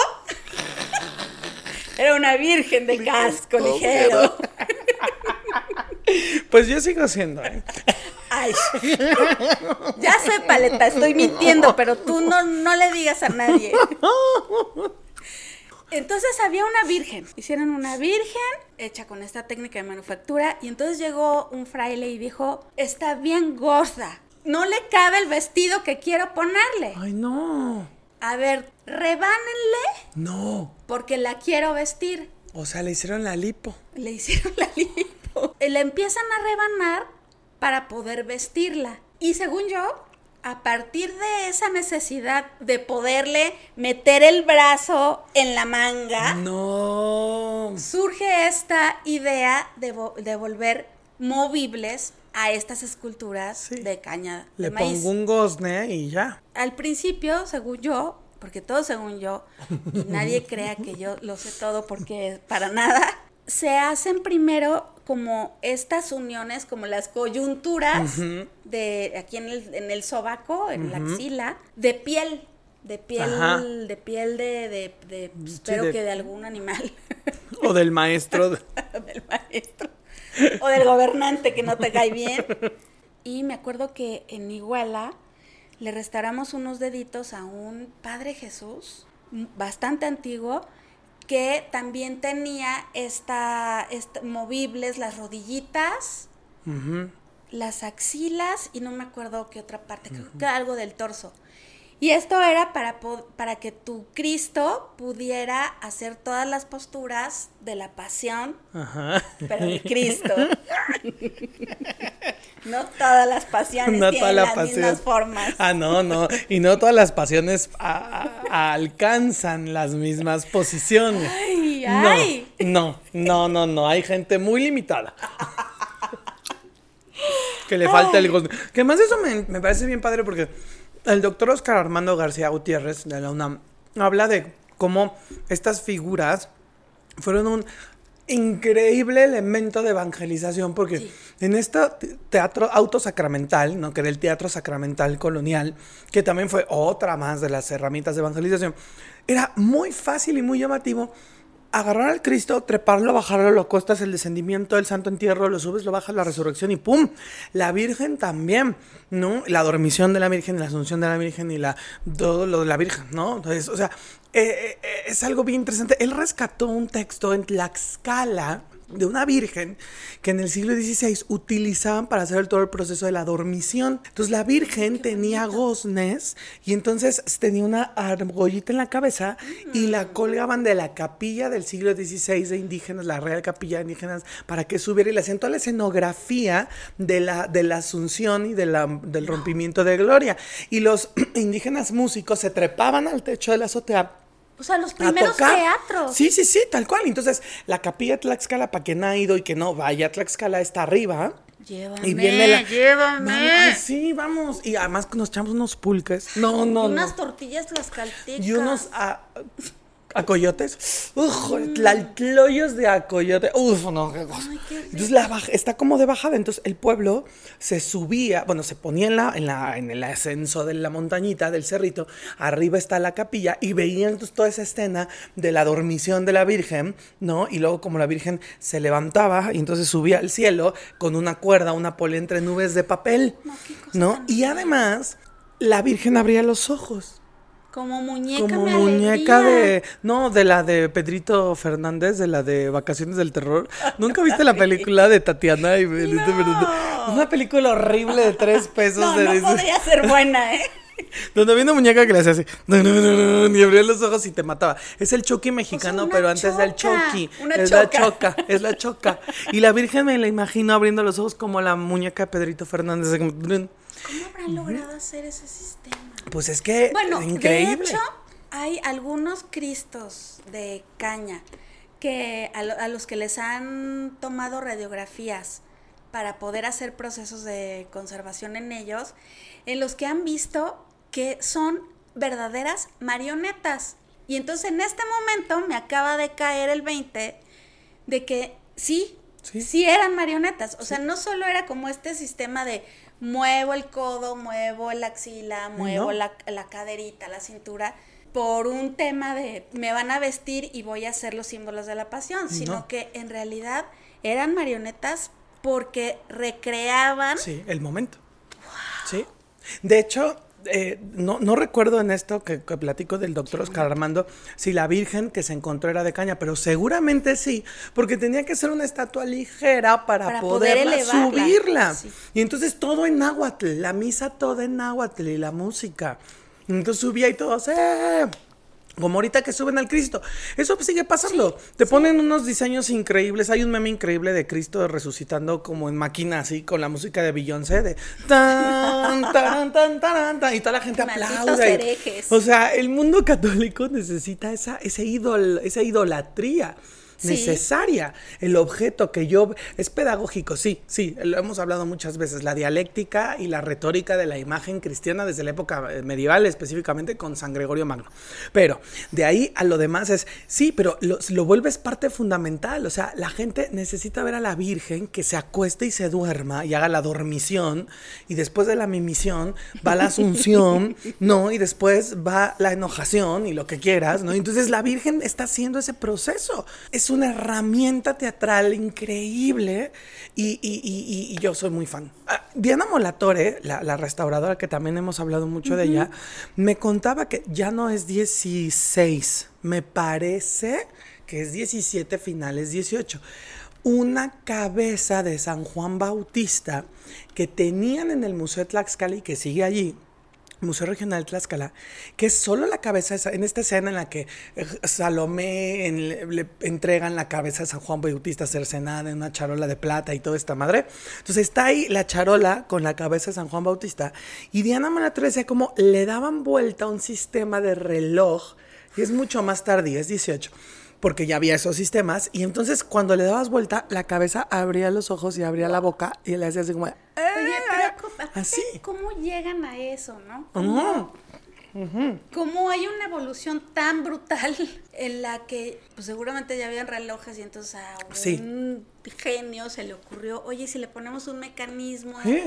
Era una virgen de casco ligero. Pues yo sigo siendo, ¿eh? Ay, ya sé, paleta, estoy mintiendo, pero tú no, no le digas a nadie. Entonces había una virgen, hicieron una virgen hecha con esta técnica de manufactura y entonces llegó un fraile y dijo, está bien gorda, no le cabe el vestido que quiero ponerle. Ay, no. A ver, rebánenle No. porque la quiero vestir. O sea, le hicieron la lipo. Le hicieron la lipo. La empiezan a rebanar para poder vestirla. Y según yo, a partir de esa necesidad de poderle meter el brazo en la manga, No. surge esta idea de, de volver movibles a estas esculturas Sí. de caña de Le maíz. pongo un gozne y ya. Al principio, según yo, porque todo según yo, y nadie crea que yo lo sé todo porque para nada, se hacen primero como estas uniones, como las coyunturas de aquí en el, en el sobaco, en la axila, de piel, de piel, Ajá. de piel de, de, de- espero de- que de algún animal, O del maestro. de- del maestro, o del gobernante que no te cae bien. Y me acuerdo que en Iguala le restauramos unos deditos a un Padre Jesús, bastante antiguo, que también tenía esta, esta- movibles las rodillitas, las axilas y no me acuerdo qué otra parte, creo que algo del torso. Y esto era para, para que tu Cristo pudiera hacer todas las posturas de la pasión, Ajá. pero de Cristo. no todas las pasiones No tienen todas las mismas formas. Ah, no, no. Y no todas las pasiones a- a- alcanzan las mismas posiciones. Ay, ay. No, no, no, no, no. Hay gente muy limitada. Que le falta el gozo. Que más eso me, me parece bien padre porque el doctor Oscar Armando García Gutiérrez de la UNAM habla de cómo estas figuras fueron un increíble elemento de evangelización porque Sí. en este te- teatro autosacramental, ¿no? que era el teatro sacramental colonial, que también fue otra más de las herramientas de evangelización, era muy fácil y muy llamativo agarrar al Cristo, treparlo, bajarlo, lo acostas el descendimiento del santo entierro, lo subes, lo bajas, la resurrección y ¡pum! La Virgen también, ¿no? La dormición de la Virgen, la asunción de la Virgen y la todo lo de la Virgen, ¿no? Entonces, o sea, eh, eh, es algo bien interesante. Él rescató un texto en Tlaxcala de una virgen que en el siglo XVI utilizaban para hacer todo el proceso de la dormición. Entonces la virgen tenía goznes y entonces tenía una argollita en la cabeza y la colgaban de la capilla del siglo XVI de indígenas, la Real Capilla de Indígenas, para que subiera y le hacían toda la escenografía de la, de la asunción y de la, del rompimiento de gloria. Y los indígenas músicos se trepaban al techo de la azotea O sea, los a primeros tocar. teatros. Sí, sí, sí, tal cual. Entonces, la capilla de Tlaxcala, para quien ha ido y que no vaya, Tlaxcala está arriba. Llévame, Y viene la. llévame. Vamos, ay, sí, vamos. Y además nos echamos unos pulques. No, no, unas no. tortillas tlaxcaltecas. Y unos a, acoyotes. Uf, tlaltloyos de acoyote. Uf, no, qué cosa. Ay, qué rico. Entonces la baja, está como de bajada. Entonces el pueblo se subía, bueno, se ponía en la, en la, en el ascenso de la montañita, del cerrito. Arriba está la capilla y veían entonces toda esa escena de la dormición de la Virgen, ¿no? Y luego como la Virgen se levantaba y entonces subía al cielo con una cuerda, una pole entre nubes de papel, No, Y además la Virgen abría los ojos. Como muñeca Como me muñeca de. No, de la de Pedrito Fernández, de la de Vacaciones del Terror. ¿Nunca viste la película de Tatiana y Fernández? Una película horrible de tres pesos No, de no podría ser buena, ¿eh? Donde había una muñeca que le hacía así. "No, no, no, no", Y abría los ojos y te mataba. Es el Chucky mexicano, pero antes del choca, Chucky. una es la choca. choca, es la choca. Y la Virgen me la imagino abriendo los ojos como la muñeca de Pedrito Fernández. ¿Cómo habrán logrado hacer ese sistema? Pues es que. Bueno, increíble. de hecho, hay algunos cristos de caña que a, lo- a los que les han tomado radiografías para poder hacer procesos de conservación en ellos, en los que han visto que son verdaderas marionetas. Y entonces en este momento me acaba de caer el 20 de que sí, Sí. sí, eran marionetas. O sea, no solo era como este sistema de muevo el codo, muevo la axila, muevo No. la, la caderita, la cintura, por un tema de me van a vestir y voy a hacer los símbolos de la pasión, sino No. que en realidad eran marionetas porque recreaban Sí, el momento. Sí. De hecho, eh, no, no recuerdo en esto que, que platico del doctor Oscar Armando si la Virgen que se encontró era de caña, pero seguramente sí, porque tenía que ser una estatua ligera para, Para poder subirla. sí. Y entonces todo en náhuatl, la misa toda en náhuatl y la música. Entonces subía y todos, ¡eh! Como ahorita que suben al Cristo. Eso sigue pasando. Te ponen unos diseños increíbles. Hay un meme increíble de Cristo resucitando como en máquina, así, con la música de Beyoncé, de tan, tan, tan, tan, tan, y toda la gente aplaude. O sea, el mundo católico necesita esa, ese ídol, esa idolatría Sí. necesaria. El objeto que yo... Es pedagógico, sí, sí, lo hemos hablado muchas veces. La dialéctica y la retórica de la imagen cristiana desde la época eh, medieval, específicamente con San Gregorio Magno. Pero de ahí a lo demás es, sí, pero lo, lo vuelves parte fundamental. O sea, la gente necesita ver a la Virgen que se acueste y se duerma y haga la dormición y después de la mimisión va la asunción, ¿no? Y después va la enojación y lo que quieras, ¿no? Entonces la Virgen está haciendo ese proceso. Es una herramienta teatral increíble y, y- y- y- y yo soy muy fan. Ah, Diana Molatore, la, la restauradora que también hemos hablado mucho de ella, me contaba que ya no es 16, me parece que es 17 finales 18 una cabeza de San Juan Bautista que tenían en el Museo de Tlaxcala y que sigue allí. Museo Regional Tlaxcala, que es solo la cabeza, en esta escena en la que eh, Salomé en- le, entregan la cabeza a San Juan Bautista cercenada en una charola de plata y toda esta madre. Entonces está ahí la charola con la cabeza de San Juan Bautista y Diana Malatrell decía como le daban vuelta a un sistema de reloj, y es mucho más tardío, es 18 porque ya había esos sistemas y entonces cuando le dabas vuelta la cabeza abría los ojos y abría la boca y le hacía así como Oye, pero ¿cómo- así. ¿cómo llegan a eso, no? Ujú. ¿Cómo hay una evolución tan brutal en la que pues seguramente ya habían relojes y entonces a Sí. un genio se le ocurrió, oye, si le ponemos un mecanismo, Sí.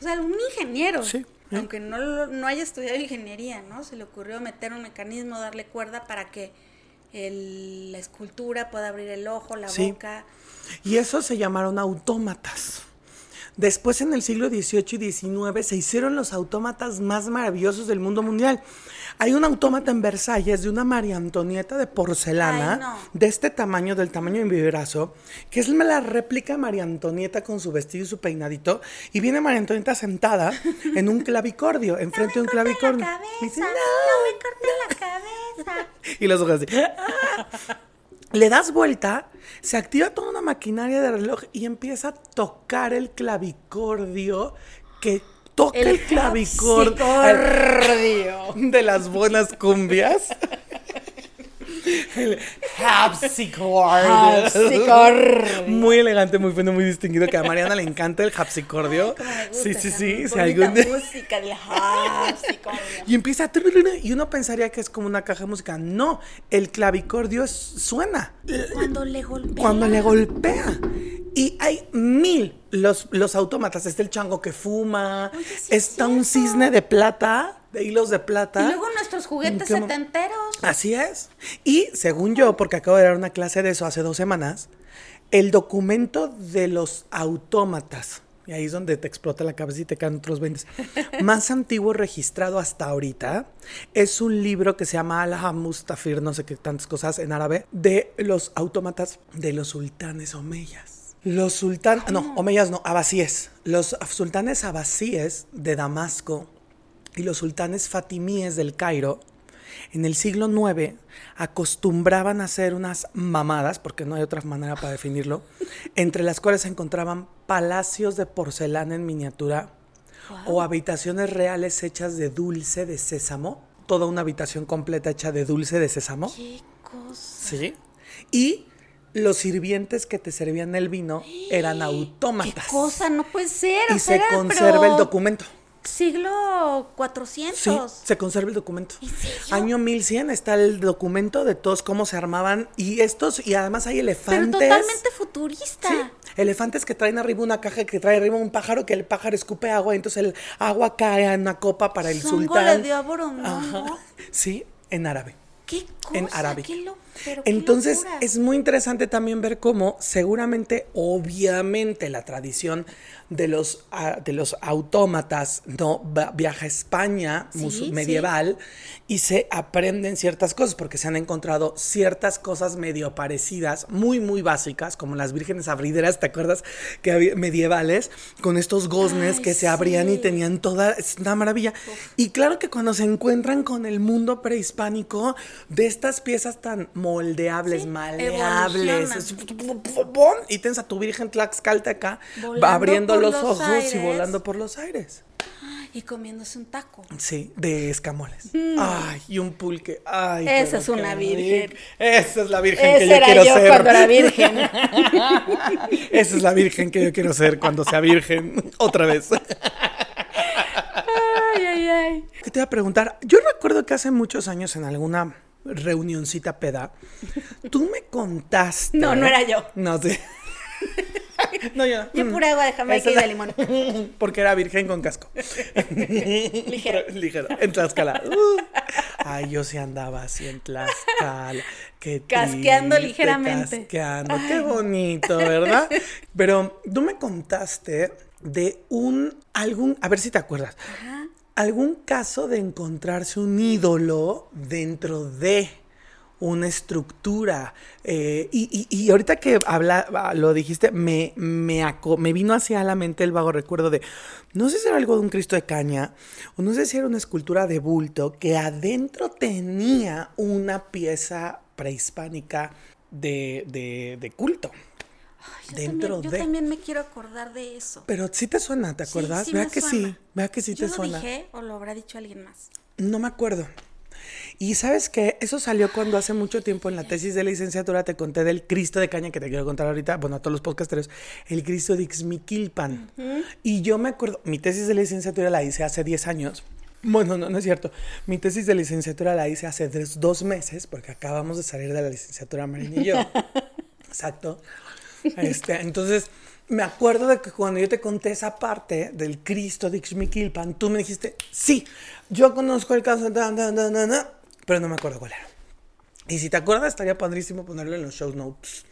o sea, un ingeniero, Sí, aunque no, no haya estudiado ingeniería, ¿no? Se le ocurrió meter un mecanismo, darle cuerda para que el- la escultura pueda abrir el ojo, la Sí. boca. Y eso se llamaron autómatas. Después en el siglo XVIII y XIX se hicieron los autómatas más maravillosos del mundo mundial. Hay un autómata en Versalles de una María Antonieta de porcelana, Ay, no. de este tamaño, del tamaño de mi brazo, que es la réplica de María Antonieta con su vestido y su peinadito. Y viene María Antonieta sentada en un clavicordio, enfrente de un clavicordio. la Y dice, cabeza, "No". no me corté la cabeza. Y los ojos así. Le das vuelta, se activa toda una maquinaria de reloj y empieza a tocar el clavicordio que toca el, El clavicordio de las buenas cumbias. El. Harpsicordio. Muy elegante, muy fino, muy distinguido. Que a Mariana le encanta el gusta Sí, sí, sí. Si algún música del harpsicordio. y empieza a y uno pensaría que es como una caja de música. No, el clavicordio suena. Cuando le golpea. Cuando le golpea. Y hay mil los, los autómatas. Está el chango que fuma. Oye, sí es está un cisne de plata, de hilos de plata. Y luego nuestros juguetes ¿En qué mo- setenteros. Así es. Y según yo, porque acabo de dar una clase de eso hace dos semanas, el documento de los autómatas, y ahí es donde te explota la cabeza y te caen otros 20, más antiguo registrado hasta ahorita, es un libro que se llama Al Mustafir, no sé qué tantas cosas en árabe, de los autómatas de los sultanes omeyas. Los sultanes, no, omeyas no, abasíes. Los sultanes abasíes de Damasco y los sultanes fatimíes del Cairo en el siglo IX acostumbraban a hacer unas mamadas, porque no hay otra manera para definirlo, entre las cuales se encontraban palacios de porcelana en miniatura o habitaciones reales hechas de dulce de sésamo, toda una habitación completa hecha de dulce de sésamo. Qué cosa. Sí. Y los sirvientes que te servían el vino eran ¿Qué autómatas. cosa? No puede ser. Y o se conserva pero el documento. Siglo 400. Sí, se conserva el documento. Año 1100 está el documento de todos cómo se armaban y estos, y además hay Pero elefantes. totalmente futurista. Sí, elefantes que traen arriba una caja que trae arriba un pájaro que el pájaro escupe agua y entonces el agua cae en una copa para el Songo sultán. le dio a Borondongo. Ajá. Sí, en árabe. ¿Qué cosa? En árabe. Qué lo- Entonces locura. es muy interesante también ver cómo seguramente, obviamente, la tradición de los, ah, de los autómatas no viaja a España Sí, musu- sí. medieval y se aprenden ciertas cosas porque se han encontrado ciertas cosas medio parecidas, muy, muy básicas, como las vírgenes abrideras, ¿te acuerdas? Que había medievales, con estos goznes Ay, que se abrían y tenían toda, es una maravilla. Y claro que cuando se encuentran con el mundo prehispánico, de estas piezas tan moldeables, Sí, maleables, y tienes a tu virgen Tlaxcalteca Volando abriendo por los, los ojos y volando por los aires. Y comiéndose un taco. Sí, de escamoles. Ay, y un pulque. Ay, Mm. Esa es una virgen. Esa es la virgen que yo era quiero yo ser. cuando era virgen. Esa es la virgen que yo quiero ser cuando sea virgen. Otra vez. ay, ay, ay. ¿Qué te iba a preguntar? Yo recuerdo que hace muchos años en alguna reunioncita peda, tú me contaste. No, no era yo. No sé. No, yo. no. Yo pura agua de Jamaica y de limón. Porque era virgen con casco. Ligero. Ligero. En Tlaxcala. Uh. Ay, yo sí andaba así en Tlaxcala. Qué Casqueando triste, ligeramente. Casqueando. Qué bonito, ¿verdad? Pero tú me contaste de un, algún, a ver si te acuerdas. Algún caso de encontrarse un ídolo dentro de una estructura. eh, y, y- y ahorita que habla, lo dijiste, me, me, aco- me vino hacia la mente el vago recuerdo de, no sé si era algo de un Cristo de caña, o no sé si era una escultura de bulto, que adentro tenía una pieza prehispánica de- de culto. Yo, dentro también, yo de... también me quiero acordar de eso. Pero sí te suena, ¿te acuerdas? sí vea que suena. sí, vea que sí ¿Yo te lo suena. dije o lo habrá dicho alguien más? No me acuerdo. Y sabes que eso salió cuando hace mucho tiempo en la tesis de licenciatura te conté del Cristo de Caña que te quiero contar ahorita, bueno, a todos los podcasteros, el Cristo de Ixmiquilpan. Y yo me acuerdo, mi tesis de licenciatura la hice hace 10 años. Bueno, no, no es cierto. Mi tesis de licenciatura la hice hace tres- dos meses porque acabamos de salir de la licenciatura Marín y yo. Exacto. Este, entonces, me acuerdo de que cuando yo te conté esa parte del Cristo de Ixmiquilpan, tú me dijiste, sí, yo conozco el caso, da, da, da, da, da", pero no me acuerdo cuál era. Y si te acuerdas, estaría padrísimo ponerlo en los show notes.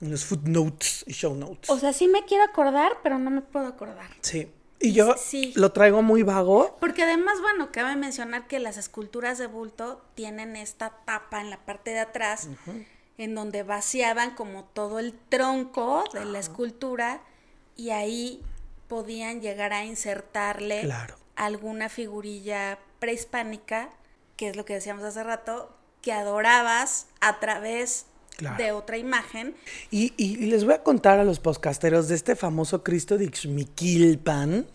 En los footnotes y show notes. O sea, sí me quiero acordar, pero no me puedo acordar. sí. Y yo Sí. lo traigo muy vago. Porque además, bueno, cabe mencionar que las esculturas de bulto tienen esta tapa en la parte de atrás, en donde vaciaban como todo el tronco de la escultura y ahí podían llegar a insertarle Claro. alguna figurilla prehispánica, que es lo que decíamos hace rato, que adorabas a través Claro. de otra imagen. Y, y les voy a contar a los podcasteros de este famoso Cristo de Ixmiquilpan.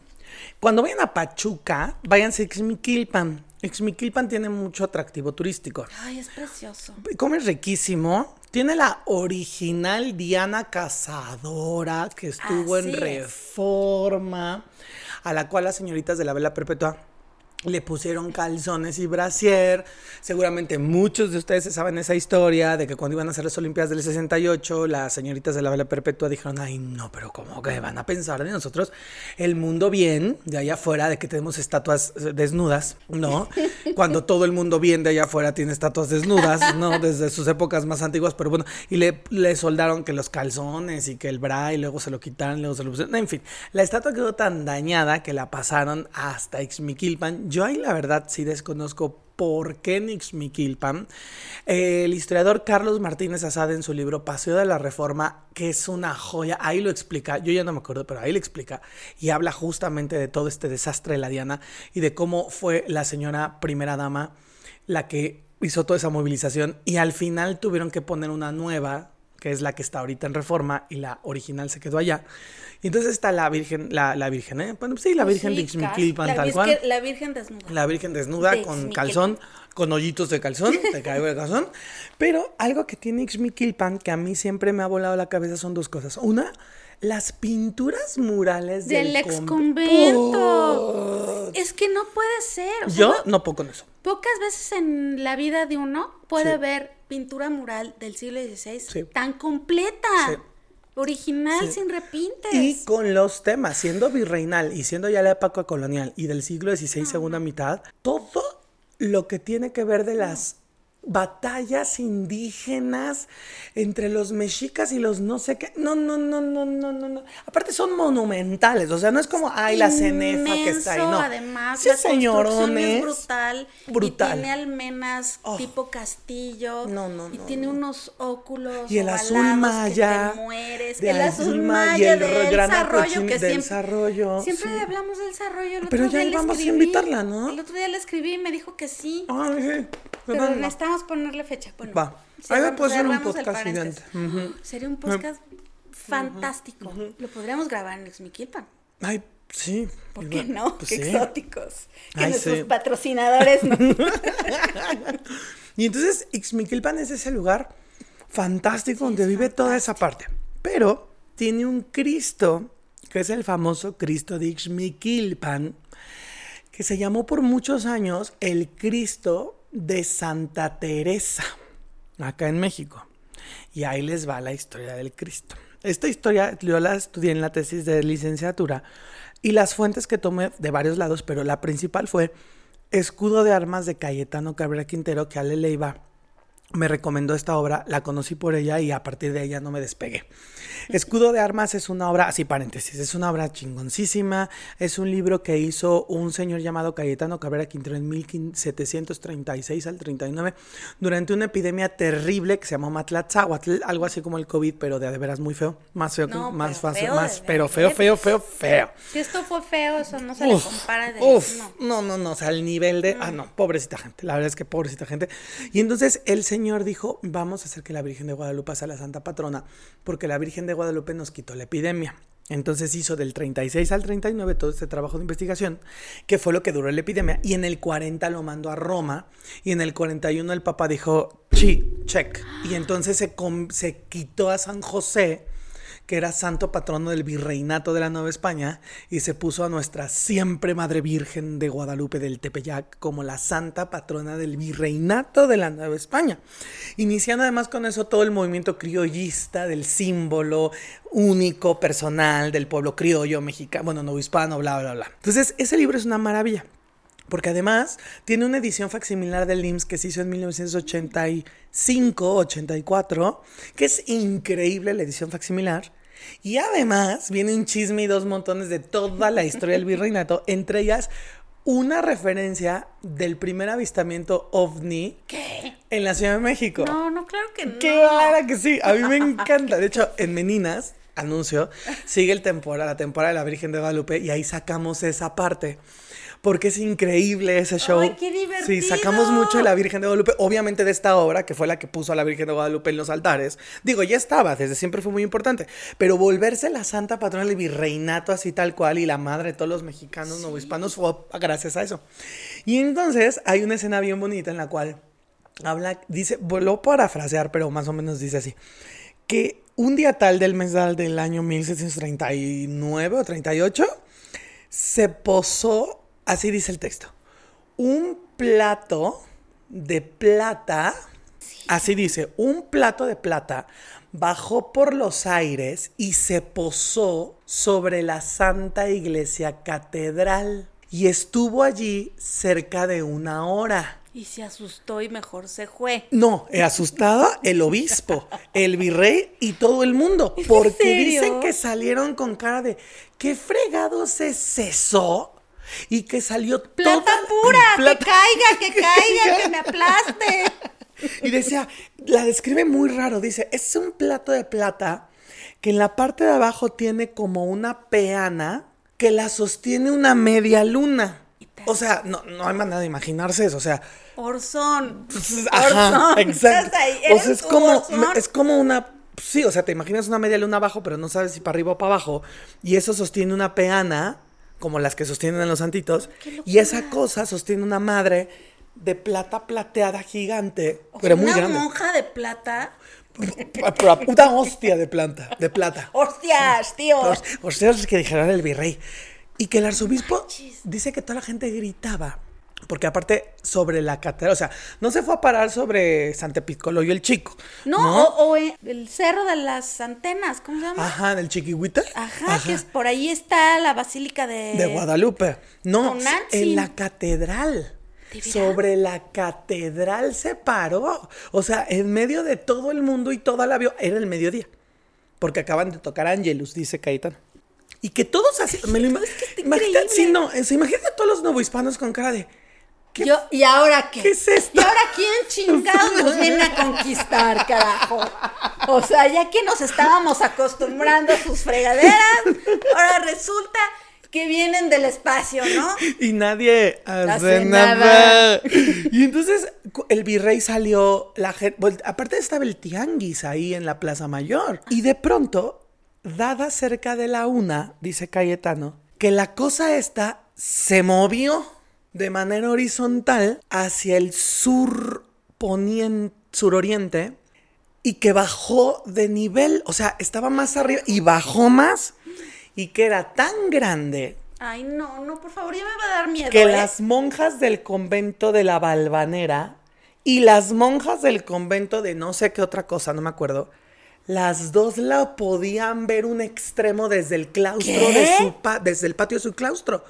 Cuando vayan a Pachuca, váyanse a Ixmiquilpan. Ixmiquilpan tiene mucho atractivo turístico. Ay, es precioso. Comes riquísimo. Tiene la original Diana Cazadora que estuvo en es. reforma, a la cual las señoritas de la vela perpetua le pusieron calzones y brasier. Seguramente muchos de ustedes saben esa historia de que cuando iban a hacer las Olimpiadas del 68, las señoritas de la vela perpetua dijeron, ay no, pero ¿cómo que van a pensar de nosotros el mundo bien de allá afuera, de que tenemos estatuas desnudas, ¿no? Cuando todo el mundo bien de allá afuera tiene estatuas desnudas, ¿no? Desde sus épocas más antiguas, pero bueno, y le, le soldaron que los calzones y que el bra y luego se lo quitaron, luego se lo pusieron, en fin, la estatua quedó tan dañada que la pasaron hasta Ixmiquilpan. Yo ahí la verdad sí desconozco por qué en Ixmiquilpan. El historiador Carlos Martínez Asad en su libro Paseo de la Reforma, que es una joya, ahí lo explica, yo ya no me acuerdo, pero ahí lo explica y habla justamente de todo este desastre de la Diana y de cómo fue la señora primera dama la que hizo toda esa movilización y al final tuvieron que poner una nueva que es la que está ahorita en reforma y la original se quedó allá. Y entonces está la Virgen, la, la Virgen, ¿eh? Bueno, sí, la Pues Virgen de sí, Ixmiquilpan, la tal cual. La Virgen desnuda. La Virgen desnuda De con Ixmiquilpan. calzón, con hoyitos de calzón, te caigo de calzón. Pero algo que tiene Ixmiquilpan que a mí siempre me ha volado la cabeza son dos cosas. Una, las pinturas murales Del del ex con- convento. Es que no puede ser. o sea, Yo no- no puedo con eso. Pocas veces en la vida de uno puede Sí. ver pintura mural del siglo XVI Sí. tan completa, Sí. original, Sí. sin repintes. Y con los temas, siendo virreinal y siendo ya la época colonial y del siglo XVI, segunda mitad, todo lo que tiene que ver de las batallas indígenas entre los mexicas y los no sé qué. No, no, no, no, no, no, no. Aparte son monumentales, o sea, no es como, ay, la cenefa que está ahí, no. Además, Sí, la construcción señorones. es brutal. Brutal. Y tiene almenas Oh. tipo castillo. No, no, Y no, tiene no. unos óculos. Y el azul maya. Que te mueres. de el azul ma- maya y el del gran desarrollo que siempre. desarrollo, Siempre sí. hablamos del desarrollo. El Pero otro ya día le vamos a invitarla, ¿no? El otro día le escribí y me dijo que sí. Ay, sí. Pero No, no. Necesitamos ponerle fecha. Bueno, Va. Ahí cerramos- puede ser un podcast gigante. Sería un podcast fantástico. Lo podríamos grabar en Exmiquilpan. Ay, sí. ¿Por qué no? Pues qué sí. exóticos. Que Ay, nuestros sí. patrocinadores no. Y entonces Ixmiquilpan es ese lugar fantástico donde vive toda esa parte. Pero tiene un Cristo, que es el famoso Cristo de Ixmiquilpan, que se llamó por muchos años el Cristo de Santa Teresa, acá en México. Y ahí les va la historia del Cristo. Esta historia yo la estudié en la tesis de licenciatura y las fuentes que tomé de varios lados, pero la principal fue Escudo de Armas de Cayetano Cabrera Quintero, que Ale Leiva me recomendó esta obra, la conocí por ella y a partir de ella no me despegué. Escudo de Armas es una obra, así paréntesis, es una obra chingoncísima, es un libro que hizo un señor llamado Cayetano Cabrera Quintero en 1736 al 39 durante una epidemia terrible que se llamó Matlatzahuatl, algo así como el COVID, pero de, de veras muy feo, más feo, No, más fácil, feo más, pero feo, feo, feo, feo. Si esto fue feo, eso no se Uf, le compara de uf, no. no, no, no, o sea, el nivel de, ah, no, pobrecita gente, la verdad es que pobrecita gente. Y entonces el Señor dijo, vamos a hacer que la Virgen de Guadalupe sea la santa patrona, porque la Virgen de Guadalupe nos quitó la epidemia. Entonces hizo del 36 al 39 todo este trabajo de investigación, que fue lo que duró la epidemia, y en el 40 lo mandó a Roma, y en el 41 el Papa dijo, check. Y entonces se quitó a San José, que era santo patrono del virreinato de la Nueva España, y se puso a nuestra siempre Madre Virgen de Guadalupe del Tepeyac como la santa patrona del virreinato de la Nueva España. Iniciando además con eso todo el movimiento criollista del símbolo único, personal del pueblo criollo mexicano, bueno, no hispano, bla, bla, bla. Entonces, ese libro es una maravilla. Porque además tiene una edición facsimilar del IMSS que se hizo en 1985-84, que es increíble la edición facsimilar. Y además viene un chisme y dos montones de toda la historia del virreinato, entre ellas una referencia del primer avistamiento ovni ¿Qué? en la Ciudad de México. No, no, claro que no. Claro que sí, a mí me encanta. De hecho, en Meninas, anuncio, sigue el temporada, la temporada de la Virgen de Guadalupe y ahí sacamos esa parte. Porque es increíble ese show. ¡Ay, qué divertido! Sí, sacamos mucho de la Virgen de Guadalupe, obviamente de esta obra, que fue la que puso a la Virgen de Guadalupe en los altares. Digo, ya estaba, desde siempre fue muy importante. Pero volverse la santa patrona del virreinato así tal cual y la madre de todos los mexicanos novohispanos fue gracias a eso. Y entonces hay una escena bien bonita en la cual habla, dice, vuelvo a parafrasear, pero más o menos dice así, que un día tal del mes tal del año 1739 o 38, se posó, así dice el texto, un plato de plata, así dice, un plato de plata bajó por los aires y se posó sobre la Santa Iglesia Catedral y estuvo allí cerca de una hora. Y se asustó y mejor se fue. No, asustaba el obispo, el virrey y todo el mundo. ¿Es Porque dicen que salieron con cara de ¿qué fregado se cesó? Y que salió ¡Plata toda- pura! plata- ¡Que caiga, que caiga, que me aplaste! Y decía, la describe muy raro. Dice, es un plato de plata que en la parte de abajo tiene como una peana que la sostiene una media luna. O sea, no, no hay manera de imaginarse eso. O sea, Orzón. Ajá, Orzón. exacto. O sea, es como, Orzón. es como una Sí, o sea, te imaginas una media luna abajo, pero no sabes si para arriba o para abajo. Y eso sostiene una peana, como las que sostienen en los santitos. Y esa cosa sostiene una madre de plata plateada gigante, O pero muy una grande. monja de plata. Pero a puta hostia de planta, de plata. ¡Hostias, tío! Ustedes que dijeron el virrey. Y que el arzobispo dice que toda la gente gritaba. Porque aparte, sobre la catedral, o sea, no se fue a parar sobre Santepizcoloyo el Chico. No, O, o en el cerro de las antenas, ¿cómo se llama? Ajá, del Chiquihuita. Ajá, que es, por ahí está la basílica de... De Guadalupe. No, en la catedral. Sobre la catedral se paró. O sea, en medio de todo el mundo y toda la vio. Era el mediodía. Porque acaban de tocar Angelus, dice Caetano. Y que todos así. Me lo ima- Es que imagínate, sí, no, imagínate a todos los novohispanos con cara de. ¿Qué Yo, ¿Y ahora qué? ¿Qué es esto? ¿Y ahora quién chingados nos viene a conquistar, carajo? O sea, ya que nos estábamos acostumbrando a sus fregaderas, ahora resulta que vienen del espacio, ¿no? Y nadie hace, nada. nada. Y entonces el virrey salió, la gente, aparte estaba el tianguis ahí en la Plaza Mayor. Y de pronto, dada cerca de la una, dice Cayetano, que la cosa esta se movió de manera horizontal hacia el sur poniente, suroriente y que bajó de nivel, o sea, estaba más arriba y bajó más y que era tan grande Ay, no, no, por favor, ya me va a dar miedo. que ¿eh? las monjas del convento de la Balvanera y las monjas del convento de no sé qué otra cosa, no me acuerdo, las dos la podían ver un extremo desde el claustro ¿Qué? de su pa- desde el patio de su claustro.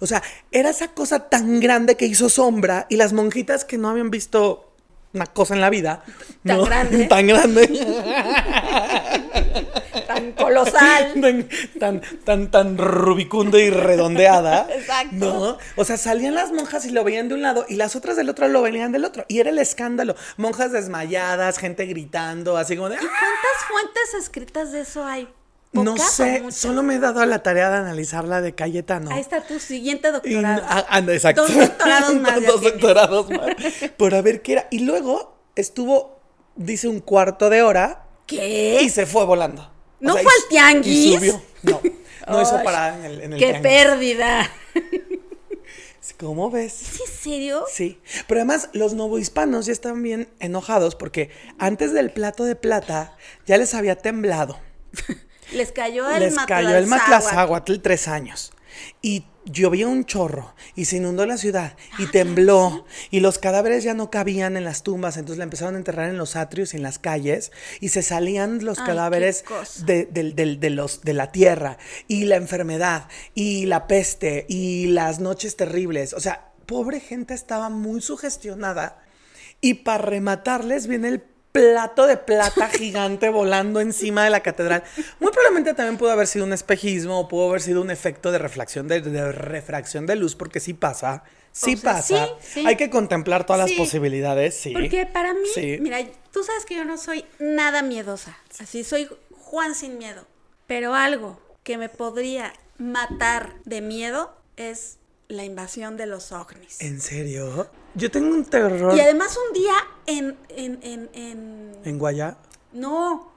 O sea, era esa cosa tan grande que hizo sombra y las monjitas que no habían visto una cosa en la vida, Tan ¿no? grande. tan grande, Tan colosal. tan, tan, tan, tan rubicunda y redondeada. Exacto. ¿No? O sea, salían las monjas y lo veían de un lado y las otras del otro lo veían del otro. Y era el escándalo. Monjas desmayadas, gente gritando, así como de. ¿Y cuántas fuentes escritas de eso hay? No ¿Pocas o sé, solo me he dado a la tarea de analizar la de Cayetano. Ahí está tu siguiente Y- doctorado. ah, exacto. Dos doctorados más. Dos doctorados más. Por a ver qué era. Y luego estuvo, dice, un cuarto de hora ¿Qué? y se fue volando. O ¿No sea, fue al tianguis? Y subió. No, no hizo parada en el, en el ¡Qué tianguis. pérdida! ¿Cómo ves? ¿Sí, en serio? Sí, pero además los novohispanos ya están bien enojados porque antes del plato de plata ya les había temblado. Les cayó el les cayó el Matlazáhuatl. Tres años. Y llovía un chorro y se inundó la ciudad y tembló y los cadáveres ya no cabían en las tumbas, entonces la empezaron a enterrar en los atrios y en las calles y se salían los Ay, cadáveres de, del- del- de los, de la tierra y la enfermedad y la peste y las noches terribles. O sea, pobre gente estaba muy sugestionada y para rematarles viene el plato de plata gigante volando encima de la catedral. Muy probablemente también pudo haber sido un espejismo o pudo haber sido un efecto de reflexión de, de refracción de luz, porque sí pasa. Sí O sea, pasa. sí, sí. Hay que contemplar todas Sí. las posibilidades, sí. Porque para mí, mira, tú sabes que yo no soy nada miedosa. Así soy Juan sin miedo. Pero algo que me podría matar de miedo es la invasión de los ovnis. ¿En serio? Yo tengo un terror Y además un día en, en, en, en- en Guaya. no,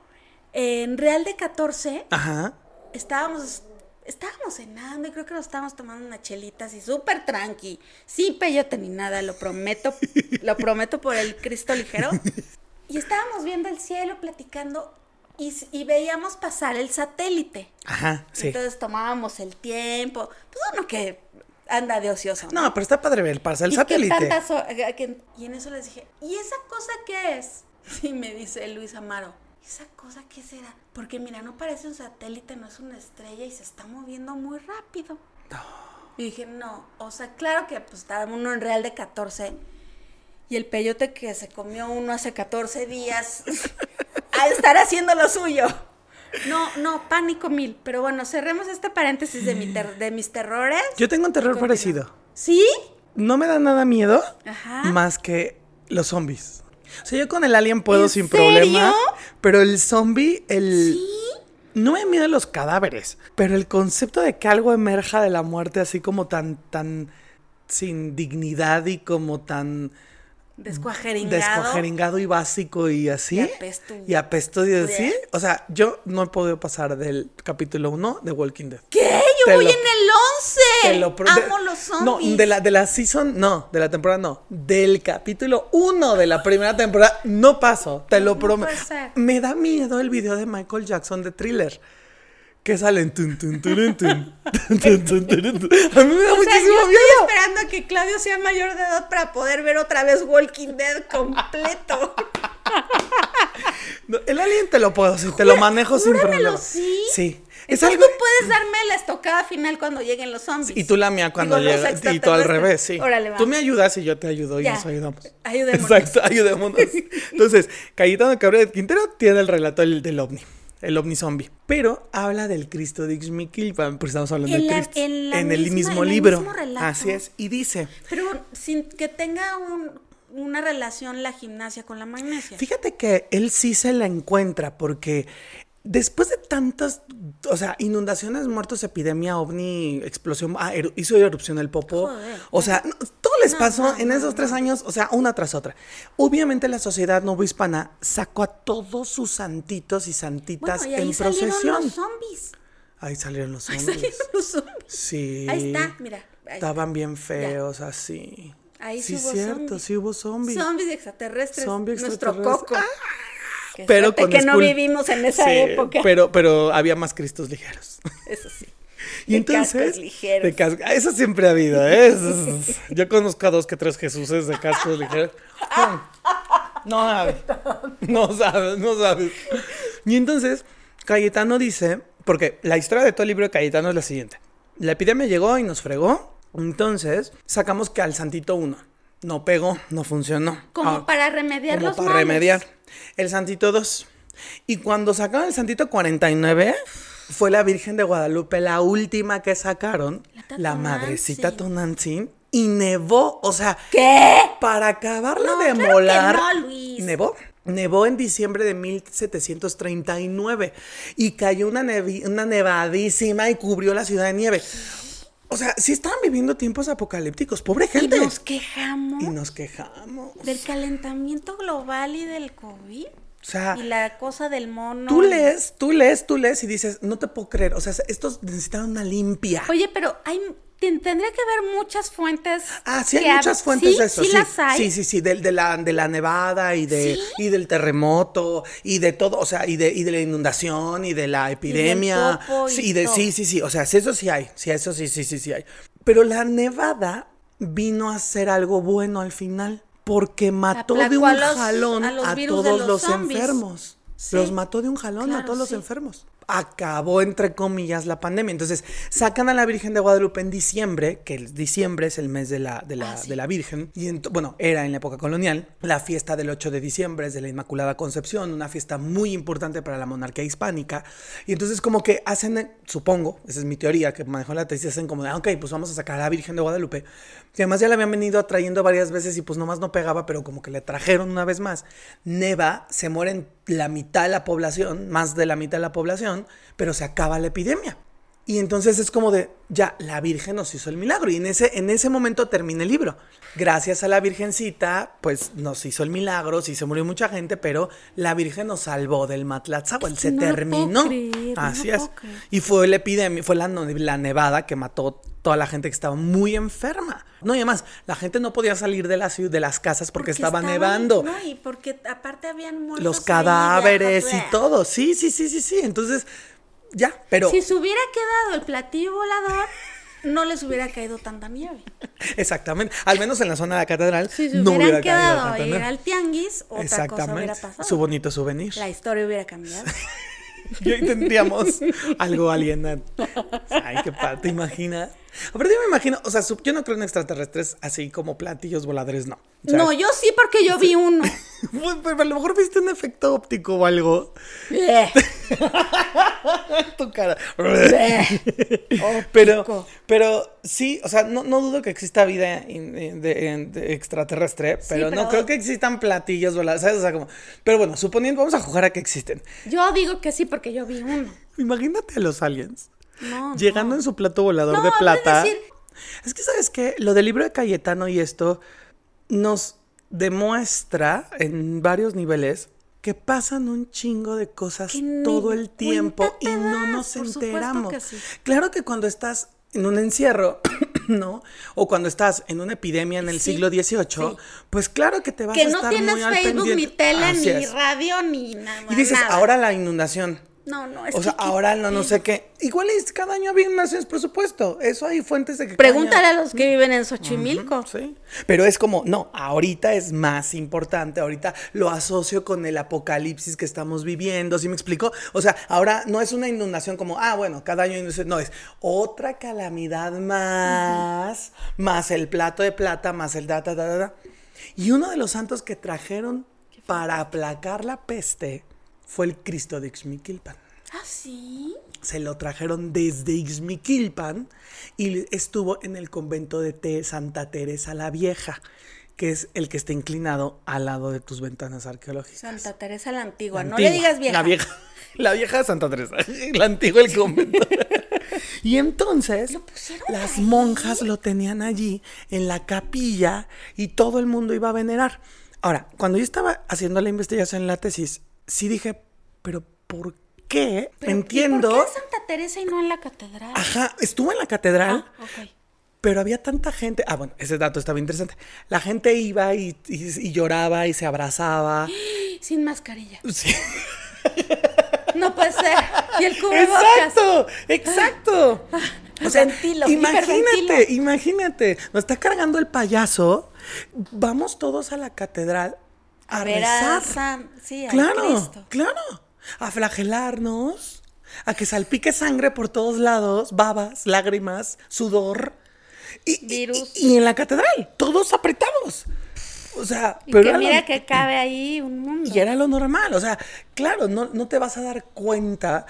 en Real de 14 Ajá. estábamos, estábamos cenando y creo que nos estábamos tomando una chelita así súper tranqui, sin peyote ni nada, lo prometo, lo prometo por el Cristo ligero. Y estábamos viendo el cielo, platicando y, y veíamos pasar el satélite. Ajá, sí. Entonces tomábamos el tiempo, pues uno que anda de ocioso. no, pero está padre ver, pasa el ¿Y qué satélite. tantas ho- eh, que- y en eso les dije, ¿y esa cosa qué es? Y me dice Luis Amaro, ¿esa cosa qué será? Porque mira, no parece un satélite, no es una estrella y se está moviendo muy rápido. Y dije, no, o sea, claro que pues estaba uno en Real de 14 y el peyote que se comió uno hace 14 días al estar haciendo lo suyo. No, no, pánico mil. Pero bueno, cerremos este paréntesis de, mi ter- de mis terrores. Yo tengo un terror parecido. ¿Sí? No me da nada miedo Ajá. más que los zombies. O sea, yo con el alien puedo ¿En sin serio? problema, pero el zombie, el... No me da miedo los cadáveres, pero el concepto de que algo emerja de la muerte así como tan, tan sin dignidad y como tan Descuajeringado. descuajeringado y básico y así. Y apesto. Y apesto y así. O sea, yo no he podido pasar del capítulo 1 de Walking Dead. ¿Qué? Yo Te voy lo- en el 11. Te lo de- Amo los zombies. No, de la, de la season, no, de la temporada no. Del capítulo 1 de la primera temporada, no paso, te lo No prometo. Me da miedo el video de Michael Jackson de thriller. Que salen tun, tun, tun, tun. A mí me da O sea, muchísimo yo miedo. estoy esperando a que Claudio sea mayor de edad para poder ver otra vez Walking Dead completo. No, el alien te lo puedo, sí, te lo manejo sin problema. ¿sí? Sí. Es Entonces algo. tú puedes darme la estocada final cuando lleguen los zombies. Y tú la mía cuando llega. Y tú al revés, sí. Órale, va. Tú me ayudas y yo te ayudo y nos ayudamos. Ayudémonos. Exacto, ayudémonos. Entonces, Cayetano Cabrera de Quintero tiene el relato del, del ovni. El ovni zombie. Pero habla del Cristo de Ixmiquilpan, porque estamos hablando En del la- Cristo. en la el misma- mismo en el libro. mismo relato. Así es. Y dice: Pero sin que tenga un- una relación la gimnasia con la magnesia. Fíjate que él sí se la encuentra porque después de tantas, o sea, inundaciones, muertos, epidemia, ovni, explosión, ah, eru- hizo erupción el popo. Joder. O sea, no, todo les No, pasó no, en esos tres años, o sea, una tras otra. Obviamente la sociedad novohispana sacó a todos sus santitos y santitas bueno, y ahí en salieron procesión. los zombies. Ahí salieron los Ahí zombies. salieron los zombies. Sí. Ahí está, mira. ahí está. Estaban bien feos así. Ahí sí, sí hubo cierto, zombies. sí hubo zombies. Zombies extraterrestres. Zombie Nuestro extraterrestre. coco. Ah, Qué pero con que no vivimos en esa Sí, época. Pero, pero había más cristos ligeros. Eso sí. Y De entonces. cascos ligeros. de casco- ah, Eso siempre ha habido, ¿eh? Es- yo conozco a dos que tres Jesuses de cascos ligeros. No, no sabes. No sabes, no sabes. Y entonces, Cayetano dice, porque la historia de todo el libro de Cayetano es la siguiente. La epidemia llegó y nos fregó. Entonces, sacamos que al Santito 1 no pegó, no funcionó. Como Ah, para remediar como los para males. remediar. El Santito 2. Y cuando sacaron el Santito 49, fue la Virgen de Guadalupe, la última que sacaron, La madrecita Tonantzin, y nevó, o sea, ¿Qué? para acabarla No, de claro que molar. no, Luis. Nevó. Nevó en diciembre de 1739 y cayó una, nevi- una nevadísima y cubrió la ciudad de nieve. O sea, sí estaban viviendo tiempos apocalípticos, pobre Y gente. nos quejamos Y nos quejamos. del calentamiento global y del COVID. O sea, y la cosa del mono. Tú lees, tú lees, tú lees y dices, no te puedo creer. O sea, estos necesitan una limpia. Oye, pero hay tendría que haber muchas fuentes. Ah, sí hay muchas fuentes ¿Sí? de eso. Sí, las hay. Sí, sí, de, la, de la nevada y de ¿Sí? y del terremoto y de todo, o sea, y de, y de la inundación y de la epidemia. y sí, y de, todo. sí, sí, sí. O sea, sí, eso sí hay. Sí, eso sí, sí, sí, sí hay. Pero la nevada vino a ser algo bueno al final. Porque mató de un a los- jalón a los todos los enfermos. Los mató de un jalón a todos los enfermos. Acabó, entre comillas, la pandemia. Entonces, sacan a la Virgen de Guadalupe en diciembre, que el diciembre es el mes de la, de la, Ah, sí. de la Virgen. Y bueno, era en la época colonial. La fiesta del 8 de diciembre es de la Inmaculada Concepción, una fiesta muy importante para la monarquía hispánica. Y entonces, como que hacen, eh, supongo, esa es mi teoría que manejó la tesis, hacen como de, "Ah, ok, pues vamos a sacar a la Virgen de Guadalupe. Que además ya la habían venido trayendo varias veces y pues nomás no pegaba, pero como que le trajeron una vez más. Neva, se mueren la mitad de la población, más de la mitad de la población, pero se acaba la epidemia. Y entonces es como de, ya, la Virgen nos hizo el milagro. Y en ese, en ese momento termina el libro. Gracias a la Virgencita, pues nos hizo el milagro, sí se murió mucha gente, pero la Virgen nos salvó del Matlatzáhuatl, Es se lo puedo terminó. creer, Así es. puedo creer. Y fue la epidemia, fue la, nevada que mató toda la gente que estaba muy enferma. No, y además, la gente no podía salir de, la ciudad, de las casas porque, estaba nevando. No, y porque aparte habían muertos. Los cadáveres y todo. Sí, sí, sí, sí, sí. Entonces, ya, pero... Si se hubiera quedado el platillo volador, no les hubiera caído tanta nieve. Exactamente. Al menos en la zona de la catedral Si se no hubieran hubiera caído quedado a ir al tianguis, otra cosa hubiera Exactamente. pasado. Su bonito souvenir. La historia hubiera cambiado. Y hoy tendríamos algo alienante. Ay, qué padre, ¿te imaginas? Aparte yo me imagino, o sea, yo no creo en extraterrestres así como platillos voladores, no. O sea, no, yo sí porque yo vi uno. pero a lo mejor viste un efecto óptico o algo. Bleh, tu cara. bleh. Pero, pero sí, o sea, no, no dudo que exista vida in- in- de- en- de extraterrestre, pero, no pero- creo que existan platillos voladores, ¿sabes? O sea, como, pero bueno, suponiendo, vamos a jugar a que existen. Yo digo que sí porque yo vi uno. Imagínate a los aliens No, llegando no. en su plato volador No, de plata. decir- Es que, ¿sabes qué? Lo del libro de Cayetano y esto nos demuestra en varios niveles que pasan un chingo de cosas todo el tiempo y no nos enteramos. que sí. Claro que cuando estás en un encierro, ¿no? O cuando estás en una epidemia en el Sí, siglo XVIII, sí. pues claro que te vas Que a no estar tienes muy al Facebook, ni tele, Así ni es. radio, ni nada. Y dices, nada. ahora la inundación. No, no, es O sea, que- ahora no, no sé qué. Igual es cada año había inundaciones, por supuesto. Eso hay fuentes de que. Pregúntale año- a los que viven en Xochimilco. Sí. Pero es como, no, ahorita es más importante, ahorita lo asocio con el apocalipsis que estamos viviendo, ¿sí me explico? O sea, ahora no es una inundación como, ah, bueno, cada año inundación, no, es otra calamidad más, más el plato de plata, más el da, da, da, da, da. Y uno de los santos que trajeron para aplacar la peste fue el Cristo de Ixmiquilpan Ah, sí. se lo trajeron desde Ixmiquilpan y estuvo en el convento de Santa Teresa la Vieja, que es el que está inclinado al lado de tus ventanas arqueológicas. Santa Teresa la antigua. La no le digas vieja. La vieja, la vieja de Santa Teresa, la antigua el convento. Y entonces las ahí? monjas lo tenían allí en la capilla y todo el mundo iba a venerar. Ahora, cuando yo estaba haciendo la investigación en la tesis, sí dije, pero ¿por qué? Pero, ¿y Entiendo. ¿Por qué en Santa Teresa y no en la catedral? Ajá, estuvo en la catedral, Ah, ok. pero había tanta gente. Ah, bueno, ese dato estaba interesante. La gente iba y, y- y lloraba y se abrazaba. Sin mascarilla. Sí. No puede ser. Y el cubrebocas. Exacto, exacto. O sea, Ventilo, imagínate, imagínate. Nos está cargando el payaso. Vamos todos a la catedral a, A ver a rezar. San- sí, al claro, Cristo. claro. A flagelarnos, a que salpique sangre por todos lados, babas, lágrimas, sudor. Y, Virus. Y, en la catedral, todos apretados. O sea, Y pero que mira lo- que cabe ahí un mundo. y era lo normal, o sea, claro, no, no te vas a dar cuenta.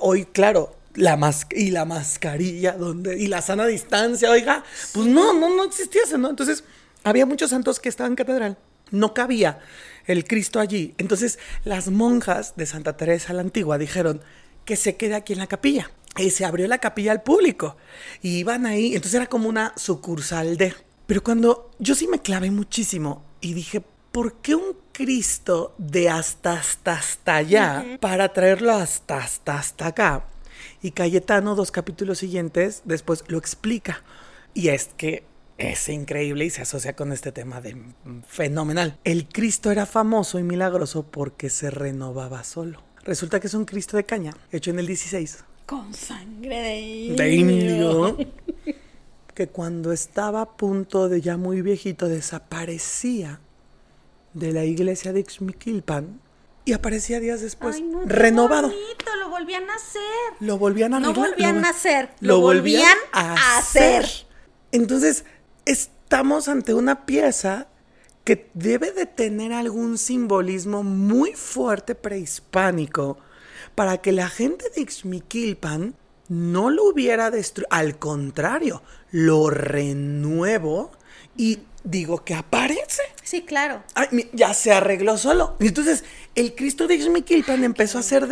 Hoy, claro, la mas y la mascarilla, donde, y la sana distancia, oiga, pues no, no, no existía eso, ¿no? Entonces, había muchos santos que estaban en catedral, no cabía el Cristo allí. Entonces, las monjas de Santa Teresa la Antigua dijeron que se quede aquí en la capilla. Y se abrió la capilla al público. Y iban ahí, entonces era como una sucursal de. Pero cuando yo sí me clavé muchísimo y dije, ¿por qué un Cristo de hasta hasta hasta allá para traerlo hasta hasta hasta acá? Y Cayetano, dos capítulos siguientes, después lo explica. Y es que es increíble y se asocia con este tema de fenomenal. El Cristo era famoso y milagroso porque se renovaba solo. Resulta que es un Cristo de caña, hecho en el 16 Con sangre de indio. de indio, que cuando estaba a punto de ya muy viejito desaparecía de la iglesia de Ixmiquilpan y aparecía días después Ay, no, renovado. bonito, lo volvían a hacer. Lo volvían a No arreglar, volvían lo- a hacer, lo lo volvían volvían a a hacer. hacer. Entonces, estamos ante una pieza que debe de tener algún simbolismo muy fuerte prehispánico para que la gente de Ixmiquilpan no lo hubiera destruido. Al contrario, lo renuevo y digo que aparece. Sí, claro. Ay, ya se arregló solo. Entonces el Cristo de Ixmiquilpan empezó a ser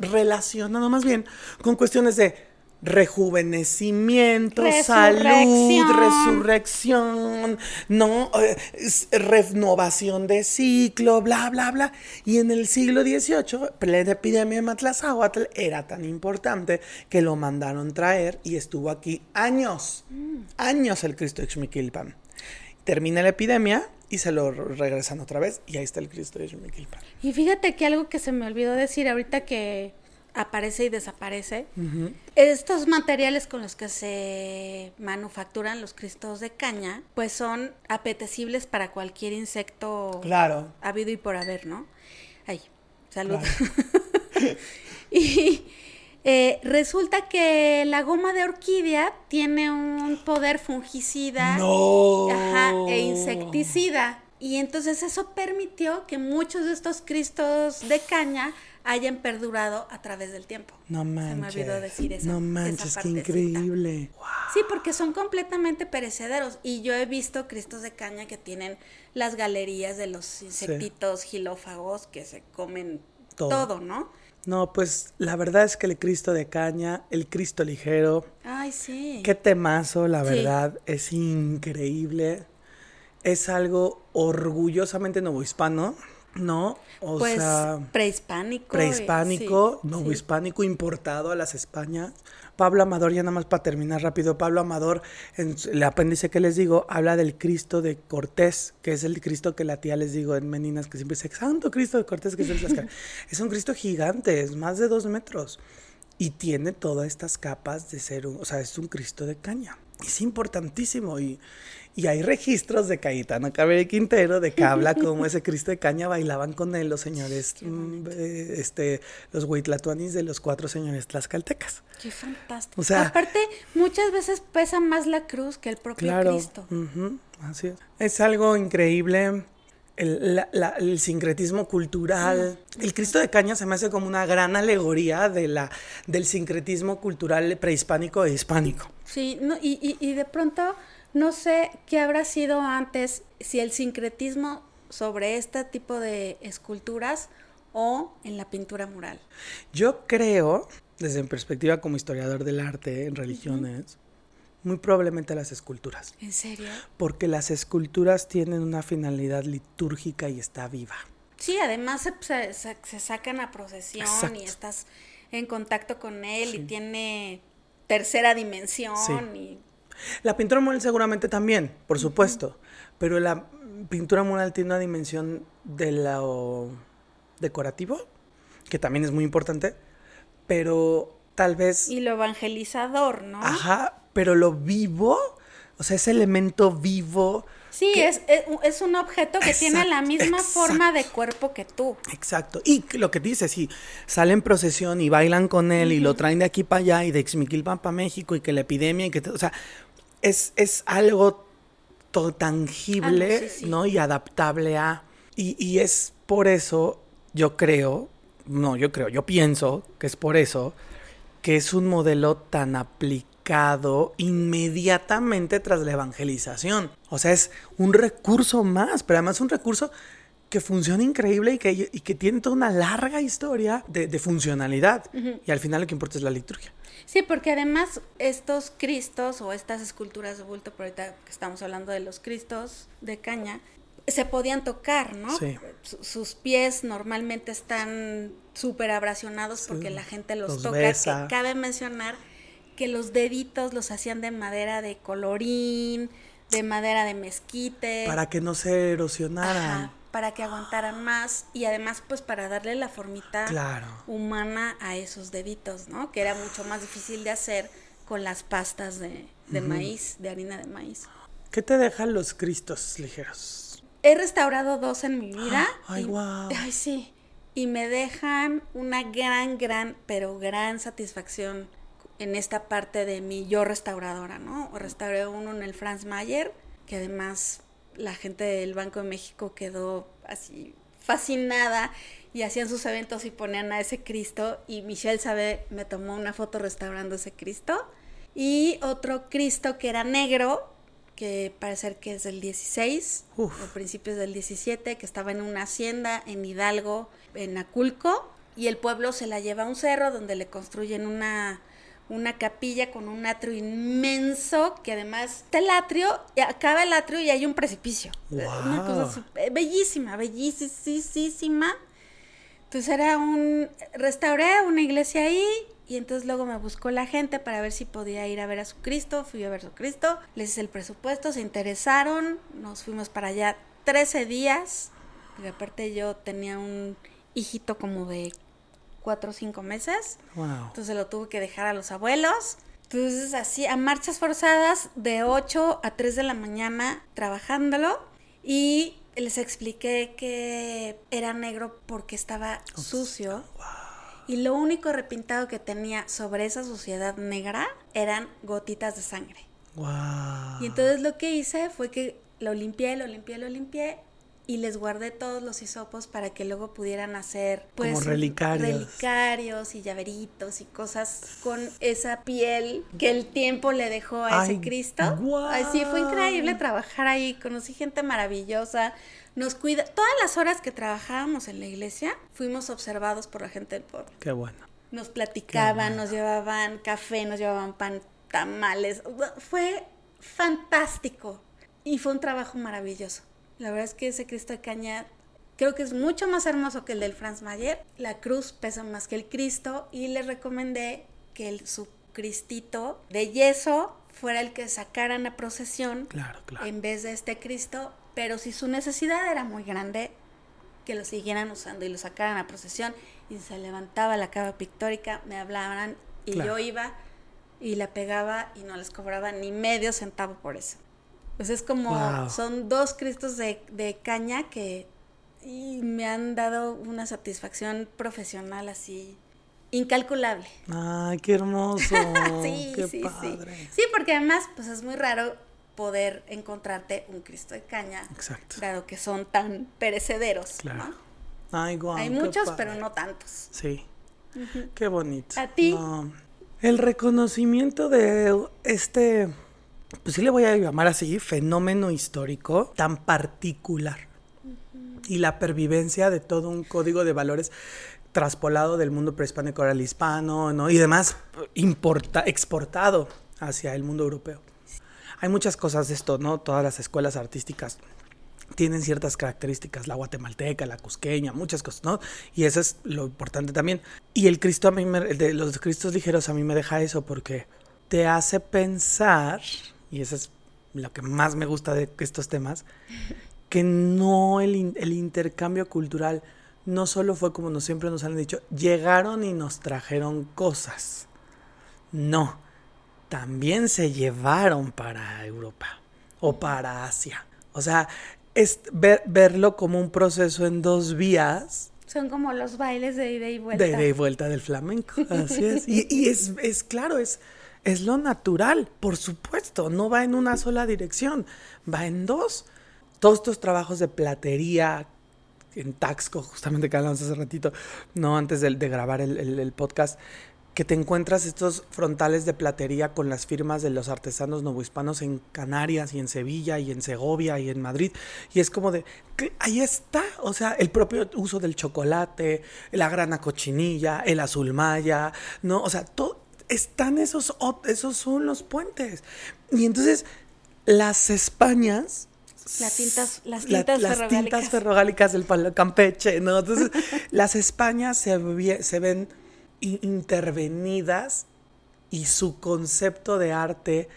relacionado más bien con cuestiones de rejuvenecimiento, salud, Resurrección. no, Eh, es- renovación de ciclo, bla, bla, bla. Y en el siglo XVIII, plena epidemia de Matlazáhuatl, era tan importante que lo mandaron traer y estuvo aquí años, años el Cristo de Ixmiquilpan. Termina la epidemia y se lo regresan otra vez y ahí está el Cristo de Ixmiquilpan. Y fíjate que algo que se me olvidó decir ahorita que aparece y desaparece, estos materiales con los que se manufacturan los cristos de caña, pues son apetecibles para cualquier insecto Claro. habido y por haber, ¿no? Ay, salud. y eh, resulta que la goma de orquídea tiene un poder fungicida No. ajá, e insecticida. Y entonces eso permitió que muchos de estos cristos de caña hayan perdurado a través del tiempo. No Se me manches. olvidó decir esa- no esa manches, qué partecita. increíble. Sí, porque son completamente perecederos. Y yo he visto cristos de caña que tienen las galerías de los insectitos gilófagos que se comen Todo. todo, ¿no? No, pues la verdad es que el Cristo de caña, el Cristo ligero, Ay, sí. qué temazo, la Sí. verdad, es increíble. es algo orgullosamente novohispano, ¿no? O pues, sea, prehispánico. Prehispánico, novohispánico, importado a las Españas. Pablo Amador, ya nada más para terminar rápido, Pablo Amador, en el apéndice que les digo, habla del Cristo de Cortés, que es el Cristo que la tía les digo en Meninas, que siempre dice, Santo Cristo de Cortés, que es el Es un Cristo gigante, es más de dos metros. Y tiene todas estas capas de ser un, o sea, es un Cristo de caña. Es importantísimo y, y hay registros de Cayetano Cabrera Quintero de que habla como ese Cristo de caña bailaban con él los señores, mm, eh, este, los huitlatuanis de los cuatro señores tlaxcaltecas. Qué fantástico. O sea, Aparte, muchas veces pesa más la cruz que el propio claro, Cristo. así es. Es algo increíble. El, el, sincretismo cultural. El Cristo de Caña se me hace como una gran alegoría de la, del sincretismo cultural prehispánico e hispánico. Sí, no, y, y, y de pronto no sé qué habrá sido antes, si el sincretismo sobre este tipo de esculturas o en la pintura mural. Yo creo, desde mi perspectiva como historiador del arte en religiones, muy probablemente las esculturas. ¿En serio? Porque las esculturas tienen una finalidad litúrgica y está viva. Sí, además se, sacan a procesión y estás en contacto con él y tiene tercera dimensión y la pintura mural seguramente también, por supuesto, pero la pintura mural tiene una dimensión de lo decorativo, que también es muy importante, pero tal vez... Y lo evangelizador, ¿no? Ajá, pero lo vivo, o sea, ese elemento vivo... Sí, es, es, un objeto que tiene la misma forma de cuerpo que tú. Exacto. Y lo que dices, sí, salen en procesión y bailan con él y lo traen de aquí para allá y de Xmiquilpan para México y que la epidemia y que... O sea, es, es algo todo tangible, ah, ¿no? Y adaptable a... Y, y es por eso, yo creo, no, yo creo, yo pienso que es por eso que es un modelo tan aplicado inmediatamente tras la evangelización. O sea, es un recurso más, pero además un recurso que funciona increíble y que, y que tiene toda una larga historia de, de funcionalidad. Y al final lo que importa es la liturgia. Sí, porque además estos cristos o estas esculturas de bulto, por ahorita que estamos hablando de los cristos de caña, se podían tocar, ¿no? Sí. sus pies normalmente están súper abrasionados porque la gente los, toca. Que cabe mencionar que los deditos los hacían de madera de colorín, de madera de mezquite. Para que no se erosionaran para que aguantaran más y además pues para darle la formita humana a esos deditos, ¿no? Que era mucho más difícil de hacer con las pastas de, maíz, de harina de maíz. ¿Qué te dejan los cristos ligeros? He restaurado dos en mi vida. ay, wow. Ay, sí. Y me dejan una gran, gran, pero gran satisfacción en esta parte de mi yo restauradora, ¿no? Restauré uno en el Franz Mayer, que además la gente del Banco de México quedó así fascinada y hacían sus eventos y ponían a ese Cristo. Y Michelle Sabe me tomó una foto restaurando ese Cristo. Y otro Cristo que era negro que parece que es del 16 o principios del 17 que estaba en una hacienda en Hidalgo en Aculco. Y el pueblo se la lleva a un cerro donde le construyen una una capilla con un atrio inmenso, que además está el atrio, acaba el atrio y hay un precipicio. Una cosa bellísima, bellísima. Entonces era un, restauré una iglesia ahí y entonces luego me buscó la gente para ver si podía ir a ver a su Cristo, fui a ver a su Cristo, les hice el presupuesto, se interesaron, nos fuimos para allá 13 días, porque aparte yo tenía un hijito como de cuatro o cinco meses. Entonces lo tuve que dejar a los abuelos. Entonces así, a marchas forzadas, de 8 a 3 de la mañana trabajándolo. Y les expliqué que era negro porque estaba sucio. Y lo único repintado que tenía sobre esa suciedad negra eran gotitas de sangre. Y entonces lo que hice fue que lo limpié, lo limpié, lo limpié y les guardé todos los hisopos para que luego pudieran hacer pues Como relicarios. relicarios y llaveritos y cosas con esa piel que el tiempo le dejó a ese Cristo. Así fue increíble trabajar ahí, conocí gente maravillosa. Nos cuida, todas las horas que trabajábamos en la iglesia, fuimos observados por la gente del pueblo. Qué bueno. Nos platicaban, nos llevaban café, nos llevaban pan, tamales. Fue fantástico Y fue un trabajo maravilloso. La verdad es que ese Cristo de caña creo que es mucho más hermoso que el del Franz Mayer. La cruz pesa más que el Cristo y le recomendé que el, su Cristito de yeso fuera el que sacaran a procesión Claro, claro. en vez de este Cristo, pero si su necesidad era muy grande, que lo siguieran usando y lo sacaran a procesión y se levantaba la cava pictórica, me hablaban y Claro. yo iba y la pegaba y no les cobraba ni medio centavo por eso. Pues es como, Wow. son dos Cristos de, de caña que y me han dado una satisfacción profesional así incalculable. Ay, qué hermoso. sí, qué sí, padre. sí. Sí, porque además, pues es muy raro poder encontrarte un Cristo de caña, Exacto. dado que son tan perecederos. Claro. ¿no? Ay, Hay muchos, padre. pero no tantos. Sí. Qué bonito. ¿A ti? No. El reconocimiento de este, pues sí le voy a llamar así, fenómeno histórico tan particular. Y la pervivencia de todo un código de valores traspolado del mundo prehispánico al hispano, ¿no? Y demás importa, exportado hacia el mundo europeo. Hay muchas cosas de esto, ¿no? Todas las escuelas artísticas tienen ciertas características, la guatemalteca, la cusqueña, muchas cosas, ¿no? Y eso es lo importante también. Y el Cristo a mí, me, el de los Cristos ligeros a mí me deja eso porque te hace pensar, y eso es lo que más me gusta de estos temas, que no el, el intercambio cultural no solo fue como nos siempre nos han dicho, llegaron y nos trajeron cosas. No, también se llevaron para Europa o para Asia. O sea, es ver- verlo como un proceso en dos vías Son como los bailes de ida y vuelta. de ida y vuelta del flamenco. Así es. Y, y es, es claro, es, es lo natural, por supuesto. No va en una sola dirección, va en dos. Todos estos trabajos de platería en Taxco, justamente que hablamos hace ratito, no antes de, grabar el, el- podcast, que te encuentras estos frontales de platería con las firmas de los artesanos novohispanos en Canarias y en Sevilla y en Segovia y en Madrid. Y es como de, ahí está, o sea, el propio uso del chocolate, la grana cochinilla, el azul maya, ¿no? O sea, todo, están esos, esos son los puentes. Y entonces, las Españas Las tintas, las la- las tintas ferrogálicas del palo Campeche, ¿no? Entonces, las Españas se, se ven intervenidas y su concepto de arte,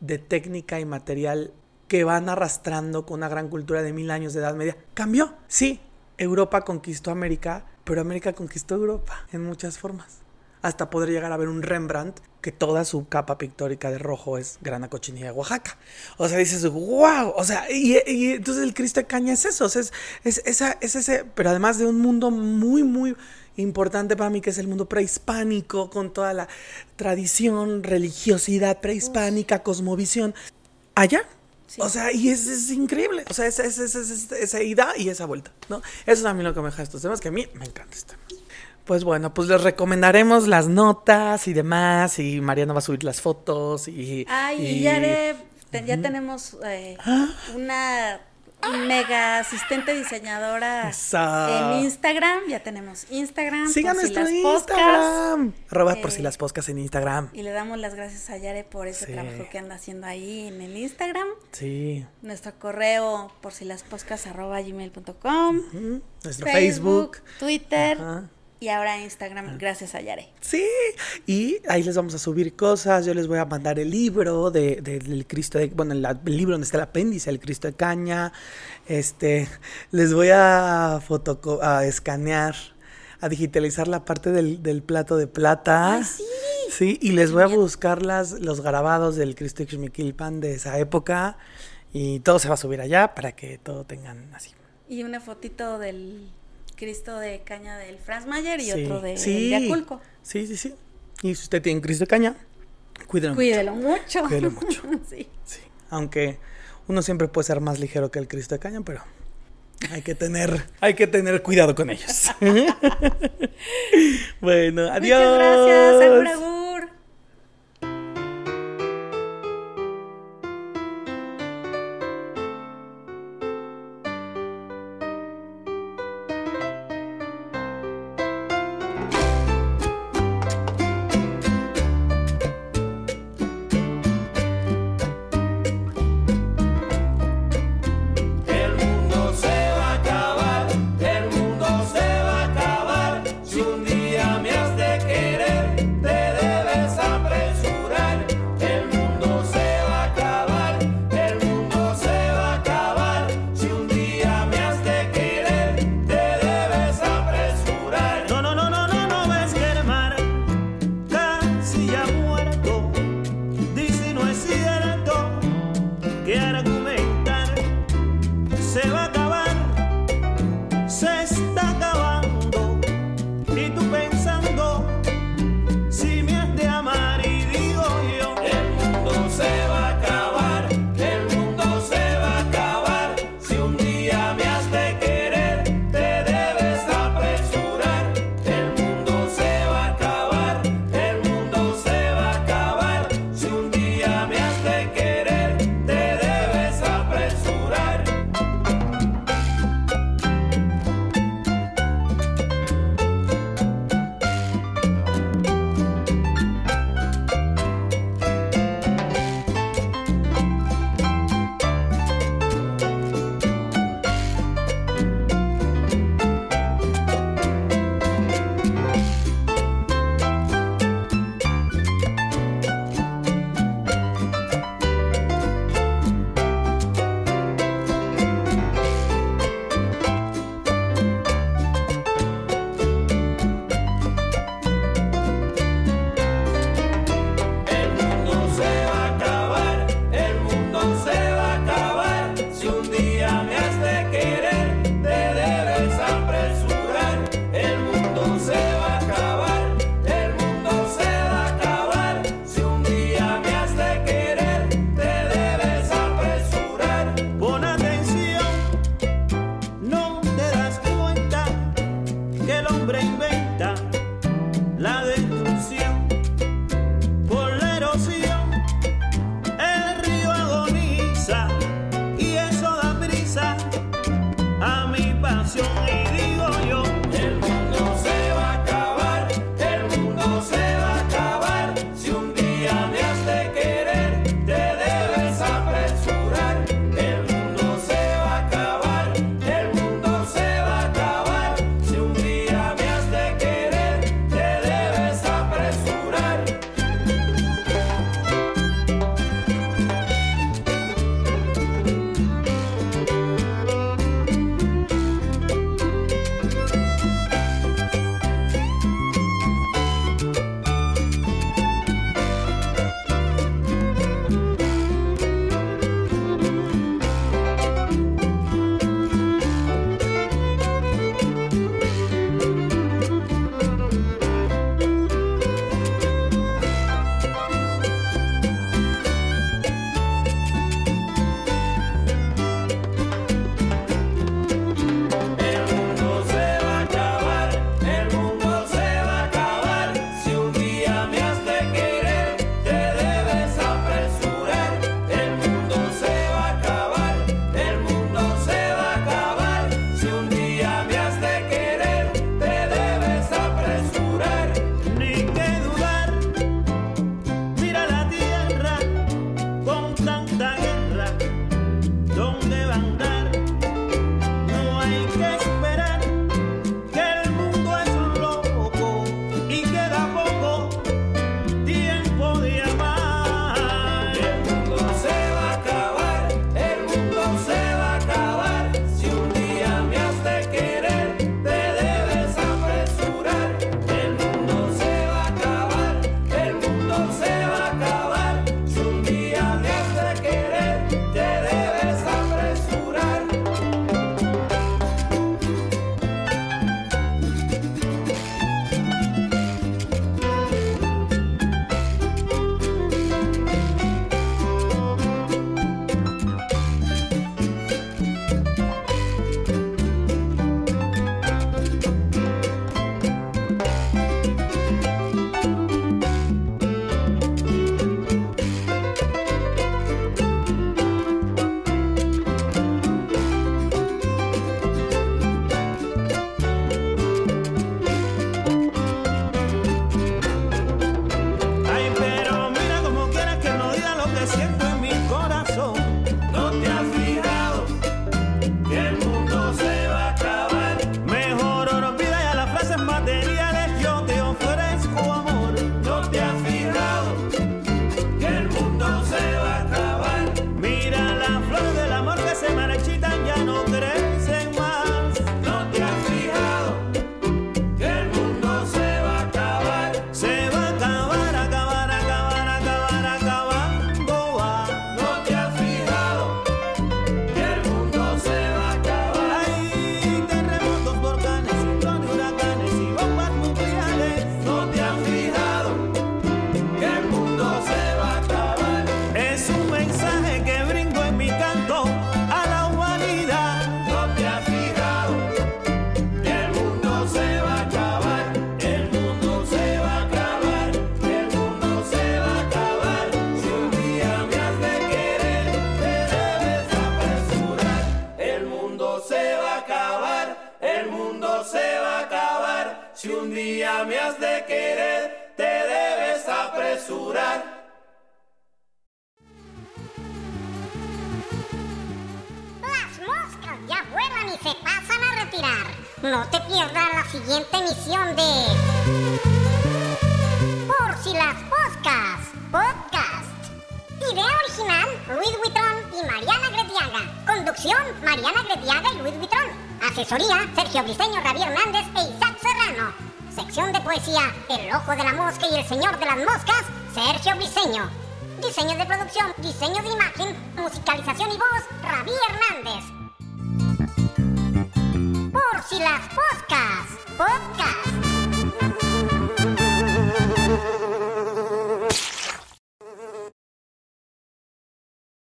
de técnica y material que van arrastrando con una gran cultura de mil años de Edad Media, cambió. Sí, Europa conquistó América, pero América conquistó Europa en muchas formas. Hasta poder llegar a ver un Rembrandt que toda su capa pictórica de rojo es grana cochinilla de Oaxaca. O sea, dices, wow, o sea, y, y entonces el Cristo de Caña es eso, o sea, es, es, esa, es ese, pero además de un mundo muy, muy importante para mí, que es el mundo prehispánico, con toda la tradición, religiosidad prehispánica, cosmovisión, allá. Sí. O sea, y es, es increíble. O sea, es, es- es- es- es- esa ida y esa vuelta, ¿no? Eso es a mí lo que me deja estos temas, que a mí me encanta este tema. Pues bueno, pues les recomendaremos las notas y demás, y Mariana va a subir las fotos y... Ay, y ya, haré- ya tenemos eh, una mega asistente diseñadora Eso. en Instagram. Ya tenemos Instagram. Sigan si nuestro podcast, Instagram. Arroba por Eh, si las poscas en Instagram. Y le damos las gracias a Yare por ese Sí. trabajo que anda haciendo ahí en el Instagram. Sí. Nuestro correo por si las poscas arroba gmail.com. Ujú. Nuestro Facebook. Twitter Ajá. Y ahora Instagram, gracias a Yare. Sí, y ahí les vamos a subir cosas. Yo les voy a mandar el libro de, de- del Cristo de, bueno, el, el libro donde está el apéndice del Cristo de Caña. Este, les voy a fotoco a escanear, a digitalizar la parte del, del plato de plata. Ay, sí. Sí, y les voy a buscar las, los grabados del Cristo de Xmiquilpan de esa época. Y todo se va a subir allá para que todo tengan así. Y una fotito del Cristo de Caña del Franz Mayer y Sí, otro de, sí. de Aculco. Sí, sí, sí. Y si usted tiene Cristo de Caña, cuídenlo. mucho. Cuídelo mucho. Cuídelo mucho. sí. Sí, aunque uno siempre puede ser más ligero que el Cristo de Caña, pero hay que tener, hay que tener cuidado con ellos. bueno, adiós. Muchas gracias,